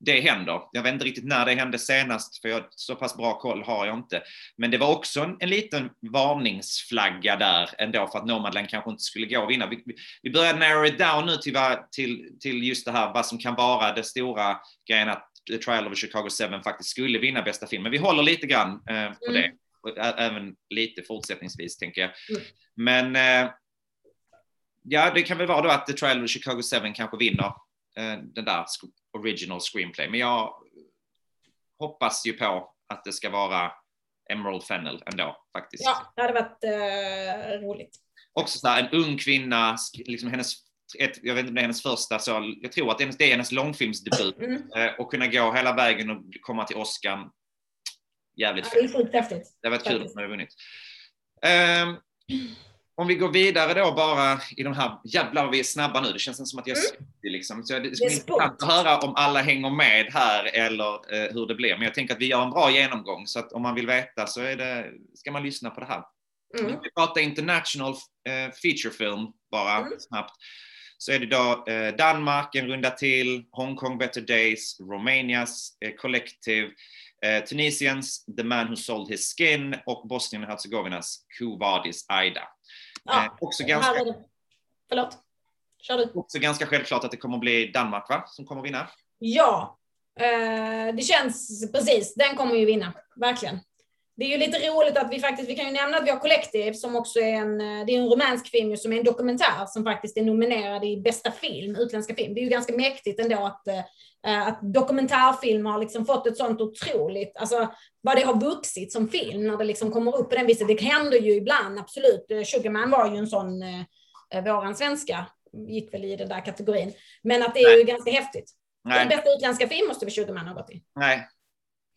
det händer. Jag vet inte riktigt när det hände senast, för jag, så pass bra koll har jag inte. Men det var också en, en liten varningsflagga där ändå för att Nomadland kanske inte skulle gå och vinna. Vi, vi- börjar narrow it down nu till, till, till just det här vad som kan vara det stora grejen att The Trial of Chicago 7 faktiskt skulle vinna bästa film. Men vi håller lite grann eh, på Mm. det. Även lite fortsättningsvis tänker jag. Mm. Men eh, ja, det kan väl vara då att The Trial of Chicago 7 kanske vinner eh, den där original screenplay. Men jag hoppas ju på att det ska vara Emerald Fennell ändå faktiskt. Ja, det hade varit eh, roligt. Också så här, en ung kvinna, liksom hennes, ett, jag vet inte om det är hennes första, så jag tror att det är hennes- långfilmsdebut. Mm. Eh, och kunna gå hela vägen och komma till Oscar. Jävligt Ja, det är sjukt häftigt. Det var kul att faktiskt. hon hade vunnit. Ehm, om vi går vidare då bara i de här, jävlar vad vi är snabba nu, det känns som att jag är Mm. liksom. Så det skulle intressant att höra om alla hänger med här eller eh, hur det blir. Men jag tänker att vi gör en bra genomgång så att om man vill veta så är det, ska man lyssna på det här. Mm. Vi pratar international eh, feature film bara Mm. snabbt. Så är det då eh, Danmark en runda till, Hongkong Better Days, Romanias eh, Collective, Eh, Tunisiens The Man Who Sold His Skin och Bosnien och Herzegovinas Who Vadis Aida. Ja, Eh, också, ganska, här är det. Förlåt. Kör du. också ganska självklart att det kommer att bli Danmark va? som kommer att vinna. Ja, eh, det känns precis. Den kommer ju vinna, verkligen. Det är ju lite roligt att vi faktiskt, vi kan ju nämna att vi har Collective som också är en, eh, det är en romansk film som är en dokumentär som faktiskt är nominerad i bästa film, utländska film. Det är ju ganska mäktigt ändå att, eh, att dokumentärfilmer har liksom fått ett sånt otroligt, alltså vad det har vuxit som film när det liksom kommer upp på den viset. Det händer ju ibland, absolut. Eh, Sugarman var ju en sån, våran svenska gick väl i den där kategorin. Men att det är Nej. ju ganska häftigt. Nej, Den bästa utländska film måste väl Sugarman ha gått i. nej.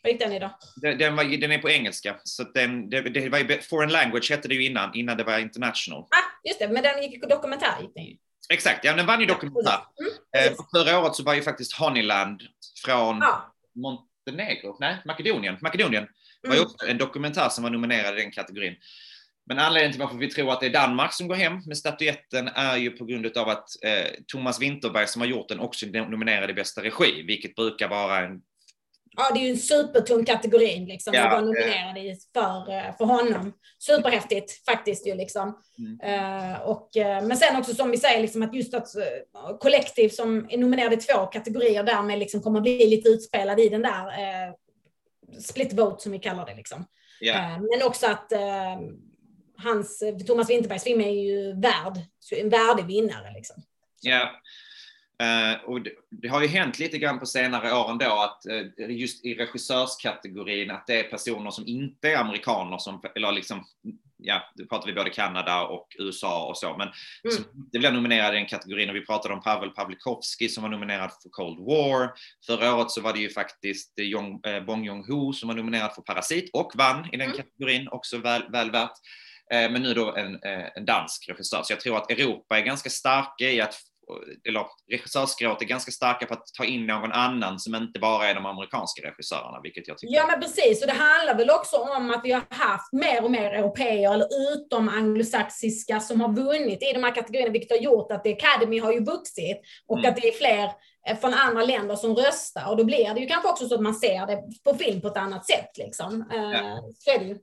Vad gick den i då? Den, den, var, den är på engelska. Så den, det, det var foreign language hette det ju innan, innan det var international. Ah, just det, men den gick dokumentär. Gick den ju. Exakt, ja, den vann ju dokumentär. Mm, Eh, förra året så var ju faktiskt Honeyland från Ja. Montenegro, nej, Makedonien. Makedonien var ju Mm. också en dokumentär som var nominerad i den kategorin. Men anledningen till varför vi tror att det är Danmark som går hem med statyetten är ju på grund av att eh, Thomas Winterberg som har gjort den också nominerad i bästa regi, vilket brukar vara en... Ja, det är ju en supertung kategori liksom, Ja, att vara eh. nominerad i för, eh, för honom. Superhäftigt faktiskt ju liksom. Mm. Eh, och, men sen också som vi säger, liksom, att just att uh, kollektiv som är nominerad i två kategorier därmed liksom kommer bli lite utspelad i den där eh, split vote som vi kallar det. Liksom. Ja, Eh, men också att eh, hans, Thomas Winterbergs film är ju värd, en värdig vinnare. Liksom. ja. Eh, och det, det har ju hänt lite grann på senare år ändå att eh, just i regissörskategorin att det är personer som inte är amerikaner som, eller liksom, ja, nu pratar vi både Kanada och USA och så, men Mm. som inte blev nominerade i den kategorin och vi pratade om Pavel Pavlikovski som var nominerad för Cold War. Förra året så var det ju faktiskt Jong, eh, Bong Joon-Ho som var nominerad för Parasit och vann i den Mm. kategorin, också väl, väl värt. Eh, men nu då en, en dansk regissör. Så jag tror att Europa är ganska starka i att eller regissörsskrået är ganska starka på att ta in någon annan som inte bara är de amerikanska regissörerna, vilket jag tycker Ja, men precis. Och det handlar väl också om att vi har haft mer och mer europeer, eller utom anglosaxiska, som har vunnit i de här kategorierna, vilket har gjort att The Academy har ju vuxit och Mm. att det är fler eh, från andra länder som röstar. Och då blir det ju kanske också så att man ser det på film på ett annat sätt. Liksom. Eh, Ja. Så är det ju.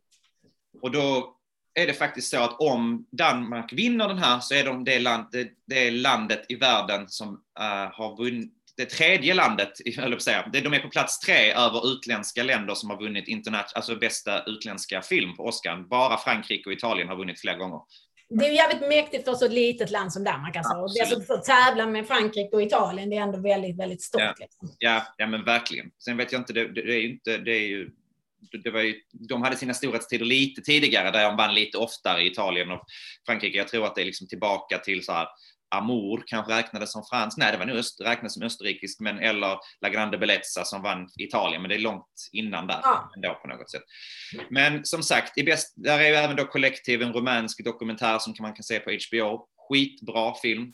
Och då är det faktiskt så att om Danmark vinner den här så är de det, land, det, det landet i världen som eh, har vunnit det tredje landet, att säga, de är på plats tre över utländska länder som har vunnit internet, alltså bästa utländska film på Oscar. Bara Frankrike och Italien har vunnit flera gånger. Det är ju jävligt mäktigt för så ett litet land som Danmark. Alltså. Och alltså, att tävla med Frankrike och Italien, det är ändå väldigt, väldigt stort. Ja. Liksom. Ja, ja men verkligen. Sen vet jag inte, det, det är ju inte, det är ju det var ju, de hade sina storhetstider lite tidigare där de vann lite oftare i Italien och Frankrike. Jag tror att det är liksom tillbaka till så här Amour kanske räknades som fransk, nej det var nog öst, räknades som österrikisk, men eller La Grande Bellezza som vann Italien, men det är långt innan där Ja. ändå på något sätt. Men som sagt, i bäst, där är ju även då Kollektiv, en romansk dokumentär som man kan se på HBO. Skitbra film.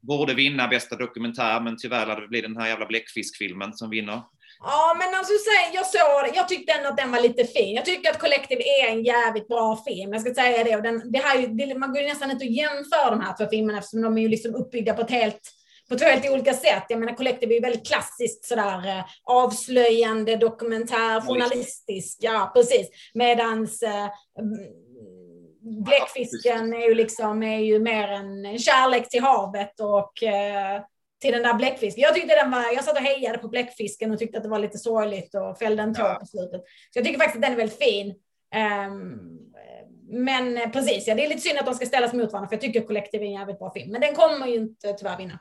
Borde vinna bästa dokumentär, men tyvärr lär det bli den här jävla bläckfiskfilmen som vinner. Ja, men alltså säg, jag såg. Jag tyckte ändå att den var lite fin. Jag tycker att Collective är en jävligt bra film. Jag ska säga det. Och den, det här, det, man går ju nästan inte att jämföra de här två filmerna eftersom de är ju liksom uppbyggda på ett helt på två helt olika sätt. Jag menar Collective är ju väldigt klassiskt sådär eh, avslöjande, dokumentär, journalistisk. Ja, precis. Medans eh, mm, Bläckfisken är ju liksom är ju mer en, en kärlek till havet och eh, till den där bläckfisken. Jag tyckte den var, jag satt och hejade på bläckfisken och tyckte att det var lite sorgligt och fällde en tår Ja. på slutet. Så jag tycker faktiskt att den är väldigt fin. Ehm, men eh, precis, ja, det är lite synd att de ska ställas mot varandra för jag tycker Collective är en jävligt bra film. Men den kommer ju inte tyvärr vinna.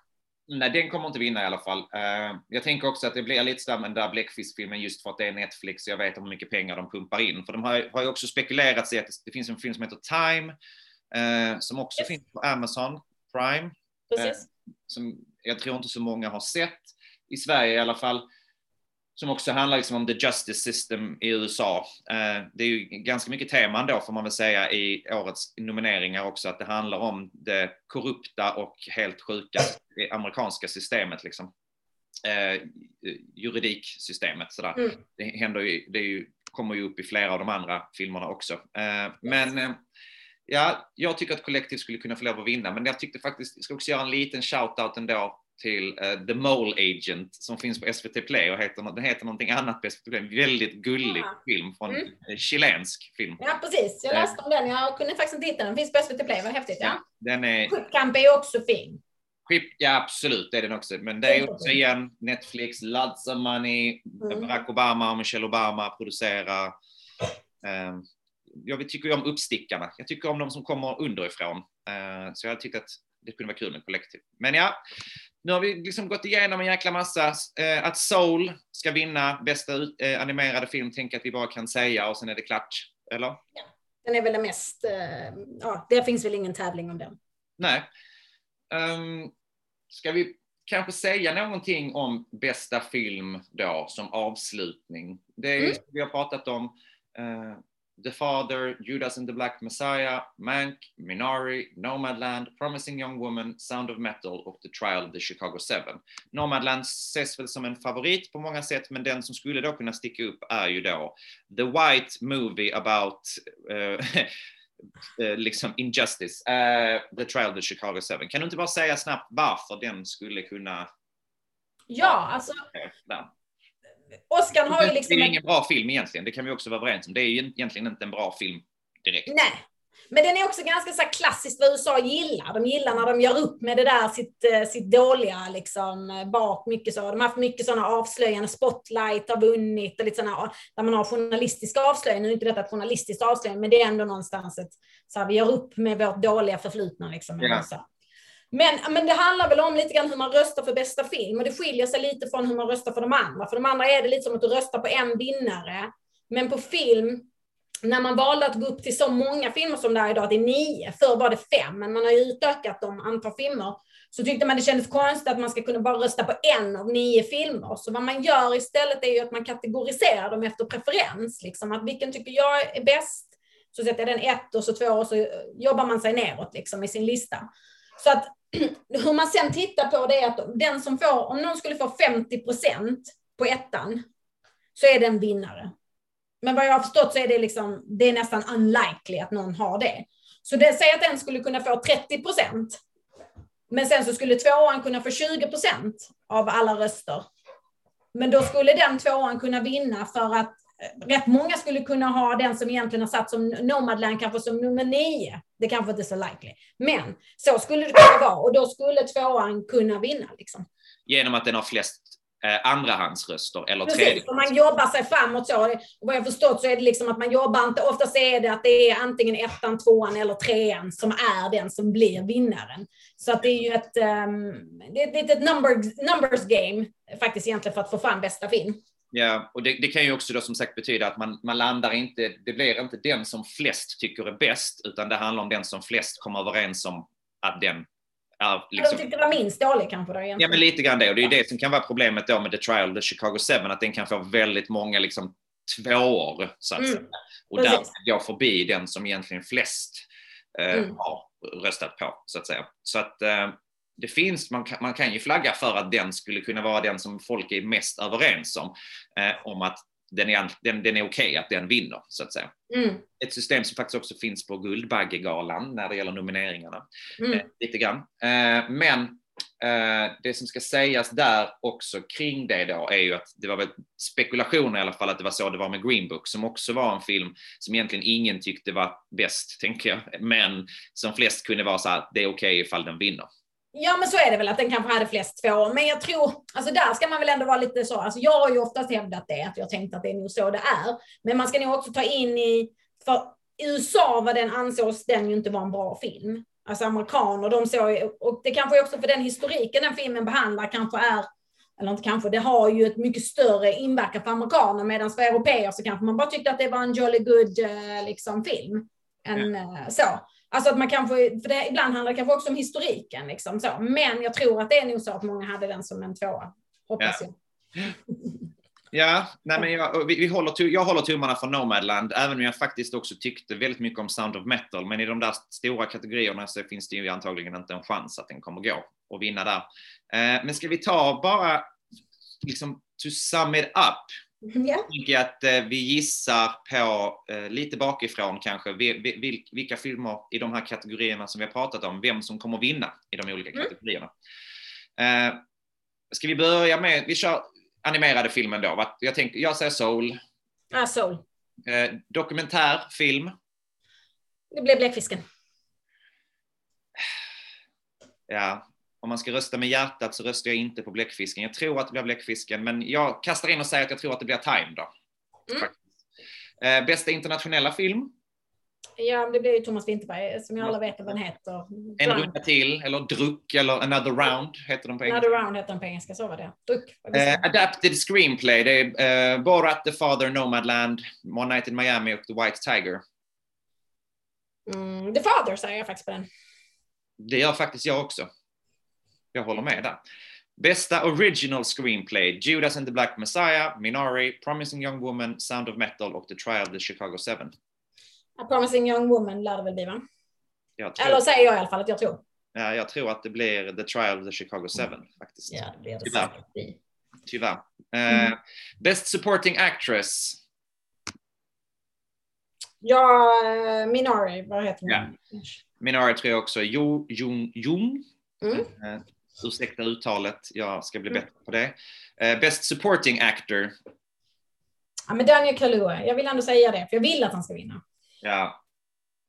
Nej, den kommer inte vinna i alla fall. Eh, jag tänker också att det blir lite sådär med den där bläckfiskfilmen just för att det är Netflix och jag vet hur mycket pengar de pumpar in. För de har, har ju också spekulerat i att det finns en film som heter Time, eh, som också Yes. finns på Amazon Prime. Precis. som jag tror inte så många har sett i Sverige i alla fall. Som också handlar liksom om the justice system i USA. Eh, det är ju ganska mycket teman då får man väl säga i årets nomineringar också att det handlar om det korrupta och helt sjuka amerikanska systemet liksom. Eh, juridiksystemet sådär. Mm. Det händer ju, det ju, kommer ju upp i flera av de andra filmerna också. Eh, men Ja, jag tycker att Collective skulle kunna få lov att vinna, men jag tyckte faktiskt, jag ska också göra en liten shout-out ändå till uh, The Mole Agent som finns på SVT Play och heter, den heter någonting annat på SVT Play. En väldigt gullig Ja. film från Mm. eh, chilensk film. Ja, precis. Jag läste om den. Jag kunde faktiskt inte hitta den. Den finns på SVT Play. Vad häftigt. Ja. Den är, Skitkamp är också fin. Skip, ja absolut, det är den också. Men det är också igen Netflix, lots of money, Mm. Barack Obama och Michelle Obama producerar. Eh, jag tycker ju om uppstickarna. Jag tycker om de som kommer underifrån. Eh, så jag tyckte att det kunde vara kul med kollektiv. Men ja, nu har vi liksom gått igenom en jäkla massa. Eh, att Soul ska vinna bästa eh, animerade film tänker att vi bara kan säga och sen är det klart. Eller? Den är väl den mest... eh, ja, det finns väl ingen tävling om den. Nej. Um, ska vi kanske säga någonting om bästa film då som avslutning? Det är ju Mm. vi har pratat om. The Father, Judas and the Black Messiah, Mank, Minari, Nomadland, Promising Young Woman, Sound of Metal och The Trial of the Chicago Seven. Nomadland ses väl som en favorit på många sätt, men den som skulle då kunna sticka upp är ju då The White Movie about eh, liksom injustice, eh, The Trial of the Chicago Seven. Kan du inte bara säga snabbt varför den skulle kunna... Ja, alltså där? Oscar har ju Det liksom... är ett- ingen bra film egentligen, det kan vi också vara överens om. Det är ju egentligen inte en bra film direkt. Nej. Men den är också ganska så klassiskt vad USA gillar. De gillar när de gör upp med det där sitt, eh, sitt dåliga liksom, eh, bak. Mycket så. De har haft mycket sådana avslöjanden. Spotlight har vunnit och lite sådana, där man har journalistiska avslöjanden. Nu är inte detta ett journalistiskt avslöjande, men det är ändå någonstans ett, så här, vi gör upp med vårt dåliga förflutna. Liksom, Ja. USA. Men, men det handlar väl om lite grann hur man röstar för bästa film och det skiljer sig lite från hur man röstar för de andra. För de andra är det lite som att du röstar på en vinnare. Men på film, när man valde att gå upp till så många filmer som det är idag, det är nio, förr var det fem, men man har ju utökat de antal filmer, så tyckte man det kändes konstigt att man ska kunna bara rösta på en av nio filmer. Så vad man gör istället är ju att man kategoriserar dem efter preferens, liksom att vilken tycker jag är bäst, så sätter jag den ett och så två och så jobbar man sig neråt liksom i sin lista. Så att hur man sen tittar på det är att den som får, om någon skulle få 50 procent på ettan, så är det en vinnare. Men vad jag har förstått så är det liksom, det är nästan unlikely att någon har det. Så det säg att den skulle kunna få 30 procent. Men sen så skulle tvåan kunna få 20 procent av alla röster. Men då skulle den tvåan kunna vinna för att rätt många skulle kunna ha den som egentligen har satt som Nomadland kanske som nummer nio. Det kanske inte är så likely. Men så skulle det kunna vara och då skulle tvåan kunna vinna. Liksom. Genom att den har flest eh, andrahandsröster eller Precis, tredje. och man jobbar sig framåt så. Och vad jag förstått så är det liksom att man jobbar inte, oftast är det att det är antingen ettan, tvåan eller trean som är den som blir vinnaren. Så att det är ju ett, um, det är ett litet number, numbers game faktiskt egentligen för att få fram bästa film. Ja, och det, det kan ju också då som sagt betyda att man, man landar inte, det blir inte den som flest tycker är bäst, utan det handlar om den som flest kommer överens om att den är Liksom. De tyckte det var minst dålig kanske då Ja, egentligen. men lite grann det. Och det är ju det som kan vara problemet då med The Trial the Chicago 7, att den kan få väldigt många liksom tvåor, så att Mm, säga. Och precis. där går förbi den som egentligen flest eh, Mm. har röstat på, så att säga. Så att eh, det finns, man kan, man kan ju flagga för att den skulle kunna vara den som folk är mest överens om, eh, om att den är, den, den är okej att den vinner, så att säga. Mm, Ett system som faktiskt också finns på Guldbaggegalan när det gäller nomineringarna mm, eh, lite grann. Eh, men eh, det som ska sägas där också kring det då är ju att det var väl spekulationer i alla fall att det var så det var med Green Book som också var en film som egentligen ingen tyckte var bäst, tänker jag, men som flest kunde vara så här, det är okej ifall den vinner. Ja, men så är det väl att den kanske hade flest två. Men jag tror, alltså där ska man väl ändå vara lite så. Alltså jag har ju oftast hävdat det, att jag tänkt att det är nog så det är. Men man ska nog också ta in i, för i USA var den ansågs den ju inte vara en bra film. Alltså amerikaner, de såg ju- och det kanske också för den historiken den filmen behandlar kanske är, eller inte kanske, det har ju ett mycket större inverkan på amerikaner, medan för europeer så kanske man bara tyckte att det var en jolly good eh, liksom, film. En, eh, så. Alltså att man kanske, för det, ibland handlar det kanske också om historiken. Liksom, så. Men jag tror att det är nog så att många hade den som en tvåa. Hoppas Ja. jag. Ja, nej men jag, vi, vi håller, jag håller tummarna för Nomadland, även om jag faktiskt också tyckte väldigt mycket om Sound of Metal. Men i de där stora kategorierna så finns det ju antagligen inte en chans att den kommer gå och vinna där. Eh, men ska vi ta bara, liksom, to sum it up, Ja. tänker jag att eh, vi gissar på, eh, lite bakifrån kanske, vi, vi, vil- vilka filmer i de här kategorierna som vi har pratat om, vem som kommer vinna i de olika Mm. kategorierna. Eh, ska vi börja med, vi kör animerade filmen då. Jag, tänkte, jag säger Soul. Ja, Soul. Dokumentär, film. Det blev Bläckfisken. Ja, om man ska rösta med hjärtat så röstar jag inte på Bläckfisken. Jag tror att det blir Bläckfisken, men jag kastar in och säger att jag tror att det blir Time då. Mm. Eh, bästa internationella film? Ja, det blir ju Thomas Winterberg som jag alla vet vad den heter. En runda till, eller Druck, eller Another Round heter den på engelska. Another Round heter den på engelska, så var det. Druck. Eh, adapted Screenplay, det är eh, Borat, The Father, Nomadland, One Night in Miami och The White Tiger. Mm, The Father säger jag faktiskt på den. Det gör faktiskt jag också. Jag håller med där. Bästa original screenplay, Judas and the Black Messiah, Minari, Promising Young Woman, Sound of Metal och The Trial of the Chicago Seven. A Promising Young Woman lär det väl bli va? Tror... Eller säger jag i alla fall att jag tror. Ja, jag tror att det blir The Trial of the Chicago Seven mm. faktiskt. Ja, det blir det Tyvärr. Tyvärr. Uh, mm. Best Supporting Actress. Ja, uh, Minari, vad heter hon? Ja. Minari tror jag också. Jo Jung Jung. Mm. Uh, ursäkta uttalet, jag ska bli mm. bättre på det. Uh, Best Supporting Actor. Ja, men Daniel Kaluuya, jag vill ändå säga det, för jag vill att han ska vinna. Ja,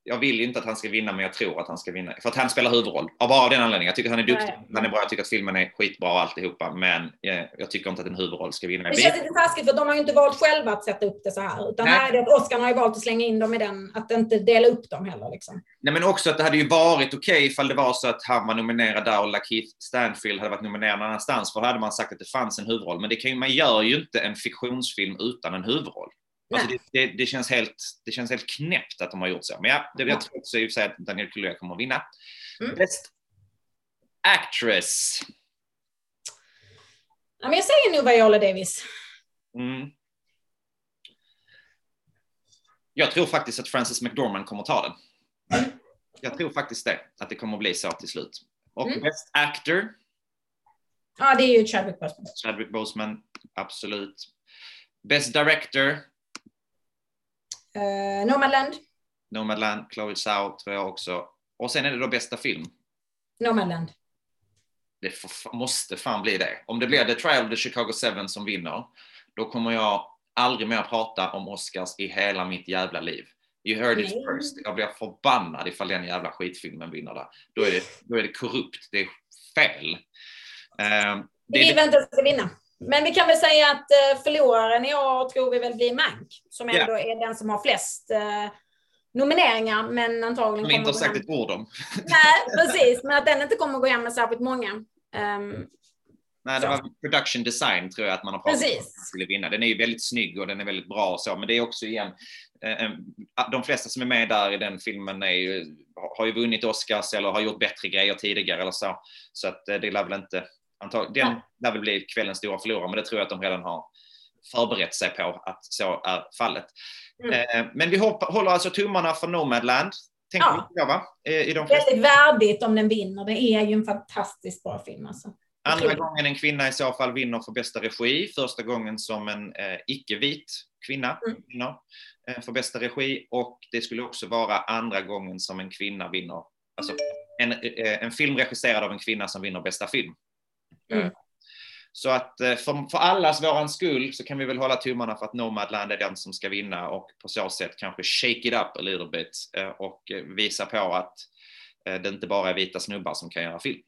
jag vill inte att han ska vinna, men jag tror att han ska vinna. För att han spelar huvudroll. Av bara den anledningen. Jag tycker att han är duktig. Nej. Han är bra. Jag tycker att filmen är skitbra och alltihopa. Men jag, eh, jag tycker inte att en huvudroll ska vinna. Det känns lite taskigt för de har ju inte valt själva att sätta upp det så här. Utan här är det att Oscar har ju valt att slänga in dem i den, att inte dela upp dem heller. Liksom. Nej, men också att det hade ju varit okej okay ifall det var så att han var nominerad där och Lakeith Stanfield hade varit nominerad någon annanstans. För då hade man sagt att det fanns en huvudroll. Men det kan, man gör ju inte en fiktionsfilm utan en huvudroll. Alltså det, det, det, känns helt, det känns helt knäppt att de har gjort så. Men ja, det, jag tror också i och för sig att Daniel Kaluuya kommer att vinna. Mm. Best Actress. Ja, men jag säger nu Viola Davis. Mm. Jag tror faktiskt att Frances McDormand kommer att ta den. Mm. Jag tror faktiskt det, att det kommer att bli så till slut. Och mm. Best Actor. Ja, det är ju Chadwick Boseman. Chadwick Boseman, absolut. Best Director. Uh, Nomadland. Nomadland, Chloe Zhao tror jag också. Och sen är det då bästa film. Nomadland. Det måste fan bli det. Om det blir The Trial of the Chicago Seven som vinner, då kommer jag aldrig mer prata om Oscars i hela mitt jävla liv. You heard it Nej. first. Jag blir förbannad ifall den jävla skitfilmen vinner där. Då är det, då är det korrupt. Det är fel. Um, det vi vill inte att ska vinna. Men vi kan väl säga att eh, förloraren i år tror vi väl blir Mank, som ändå yeah. är den som har flest eh, nomineringar, men antagligen Som inte har sagt ett ord om. Nej, precis, men att den inte kommer gå hem med särskilt många. Um, Nej, det var production design tror jag att man har pratat om att skulle vinna. Den är ju väldigt snygg och den är väldigt bra och så, men det är också igen, eh, de flesta som är med där i den filmen är ju, har ju vunnit Oscars eller har gjort bättre grejer tidigare eller så. Så att det lär väl inte Antagligen, den lär väl bli kvällens stora förlorare, men det tror jag att de redan har förberett sig på att så är fallet. Mm. Eh, men vi håller alltså tummarna för Nomadland. Tänker ja. jag, va? I de flesta. Väldigt värdigt om den vinner. Det är ju en fantastiskt bra film. Alltså. Andra gången en kvinna i så fall vinner för bästa regi. Första gången som en eh, icke-vit kvinna mm. vinner eh, för bästa regi. Och det skulle också vara andra gången som en kvinna vinner. Alltså en, eh, en film regisserad av en kvinna som vinner bästa film. Mm. Så att eh, för, för allas våran skull så kan vi väl hålla tummarna för att Nomadland är den som ska vinna och på så sätt kanske shake it up a little bit eh, och eh, visa på att det inte bara är vita snubbar som kan göra film.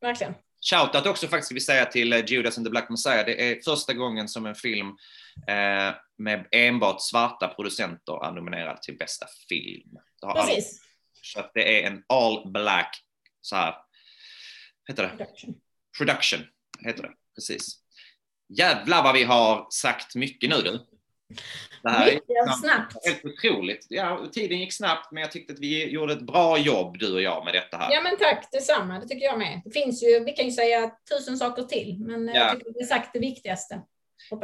Verkligen. Shoutout också faktiskt vill säga till Judas and the Black Messiah. Det är första gången som en film med enbart svarta producenter är nominerad till bästa film. Precis. Aldrig, så att det är en all black så här, heter det? Production. Production heter det, precis. Jävlar vad vi har sagt mycket nu du. Det här är snabbt. helt otroligt. Ja, tiden gick snabbt, men jag tyckte att vi gjorde ett bra jobb, du och jag, med detta här. Ja, men tack detsamma. Det tycker jag med. Det finns ju, vi kan ju säga tusen saker till, men eh, ja. jag tycker vi har sagt det viktigaste.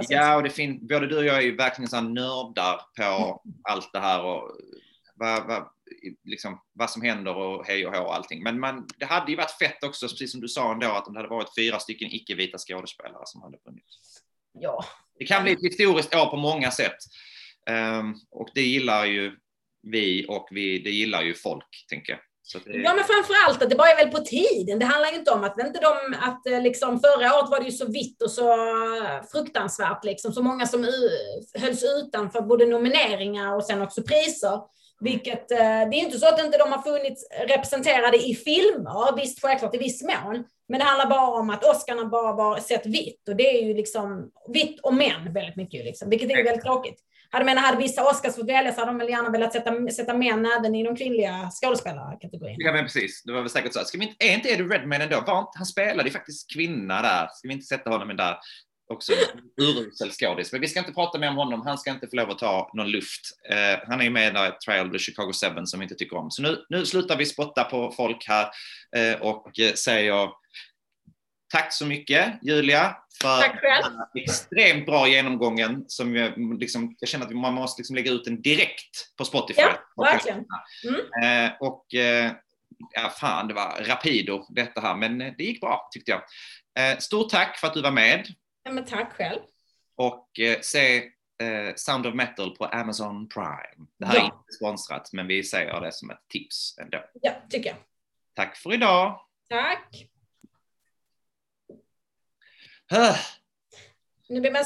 Ja, och det både du och jag är ju verkligen så nördar på allt det här och vad, vad, liksom, vad som händer och hej och hå och allting. Men man, det hade ju varit fett också, precis som du sa ändå, att det hade varit fyra stycken icke-vita skådespelare som hade vunnit. Ja. Det kan bli ett historiskt år på många sätt. Um, och det gillar ju vi och vi, det gillar ju folk, tänker jag. Det... Ja, men framför allt att det bara är väl på tiden. Det handlar inte om att, inte de, att eh, liksom, förra året var det ju så vitt och så fruktansvärt, liksom, så många som hölls utanför både nomineringar och sen också priser. Vilket, eh, det är inte så att inte de har funnits representerade i filmer, visst självklart i viss mån, men det handlar bara om att Oscarna bara var sett vitt och det är ju liksom vitt och män väldigt mycket, liksom, vilket är väldigt tråkigt. Hade, menar, hade vissa Oscars fått välja så hade de väl gärna velat sätta, sätta män även i de kvinnliga skådespelarkategorin. Ja, men precis. Det var väl säkert så. Ska vi inte, är inte Eddie Redmayne ändå? Var, han spelade ju faktiskt kvinna där. Ska vi inte sätta honom i där? Också urusel skådis. Men vi ska inte prata mer om honom. Han ska inte få lov att ta någon luft. Uh, han är ju med i Trial of the Chicago 7 som vi inte tycker om. Så nu, nu slutar vi spotta på folk här uh, och säger Tack så mycket Julia för den extremt bra genomgången som jag, liksom, jag känner att man måste liksom lägga ut den direkt på Spotify. Ja, verkligen. Mm. Eh, och eh, ja, fan, det var rapido detta här, men det gick bra tyckte jag. Eh, stort tack för att du var med. Ja, men tack själv. Och eh, se eh, Sound of Metal på Amazon Prime. Det här ja. är inte sponsrat, men vi säger det som ett tips ändå. Ja, tycker jag. Tack för idag. Tack. Nu blir man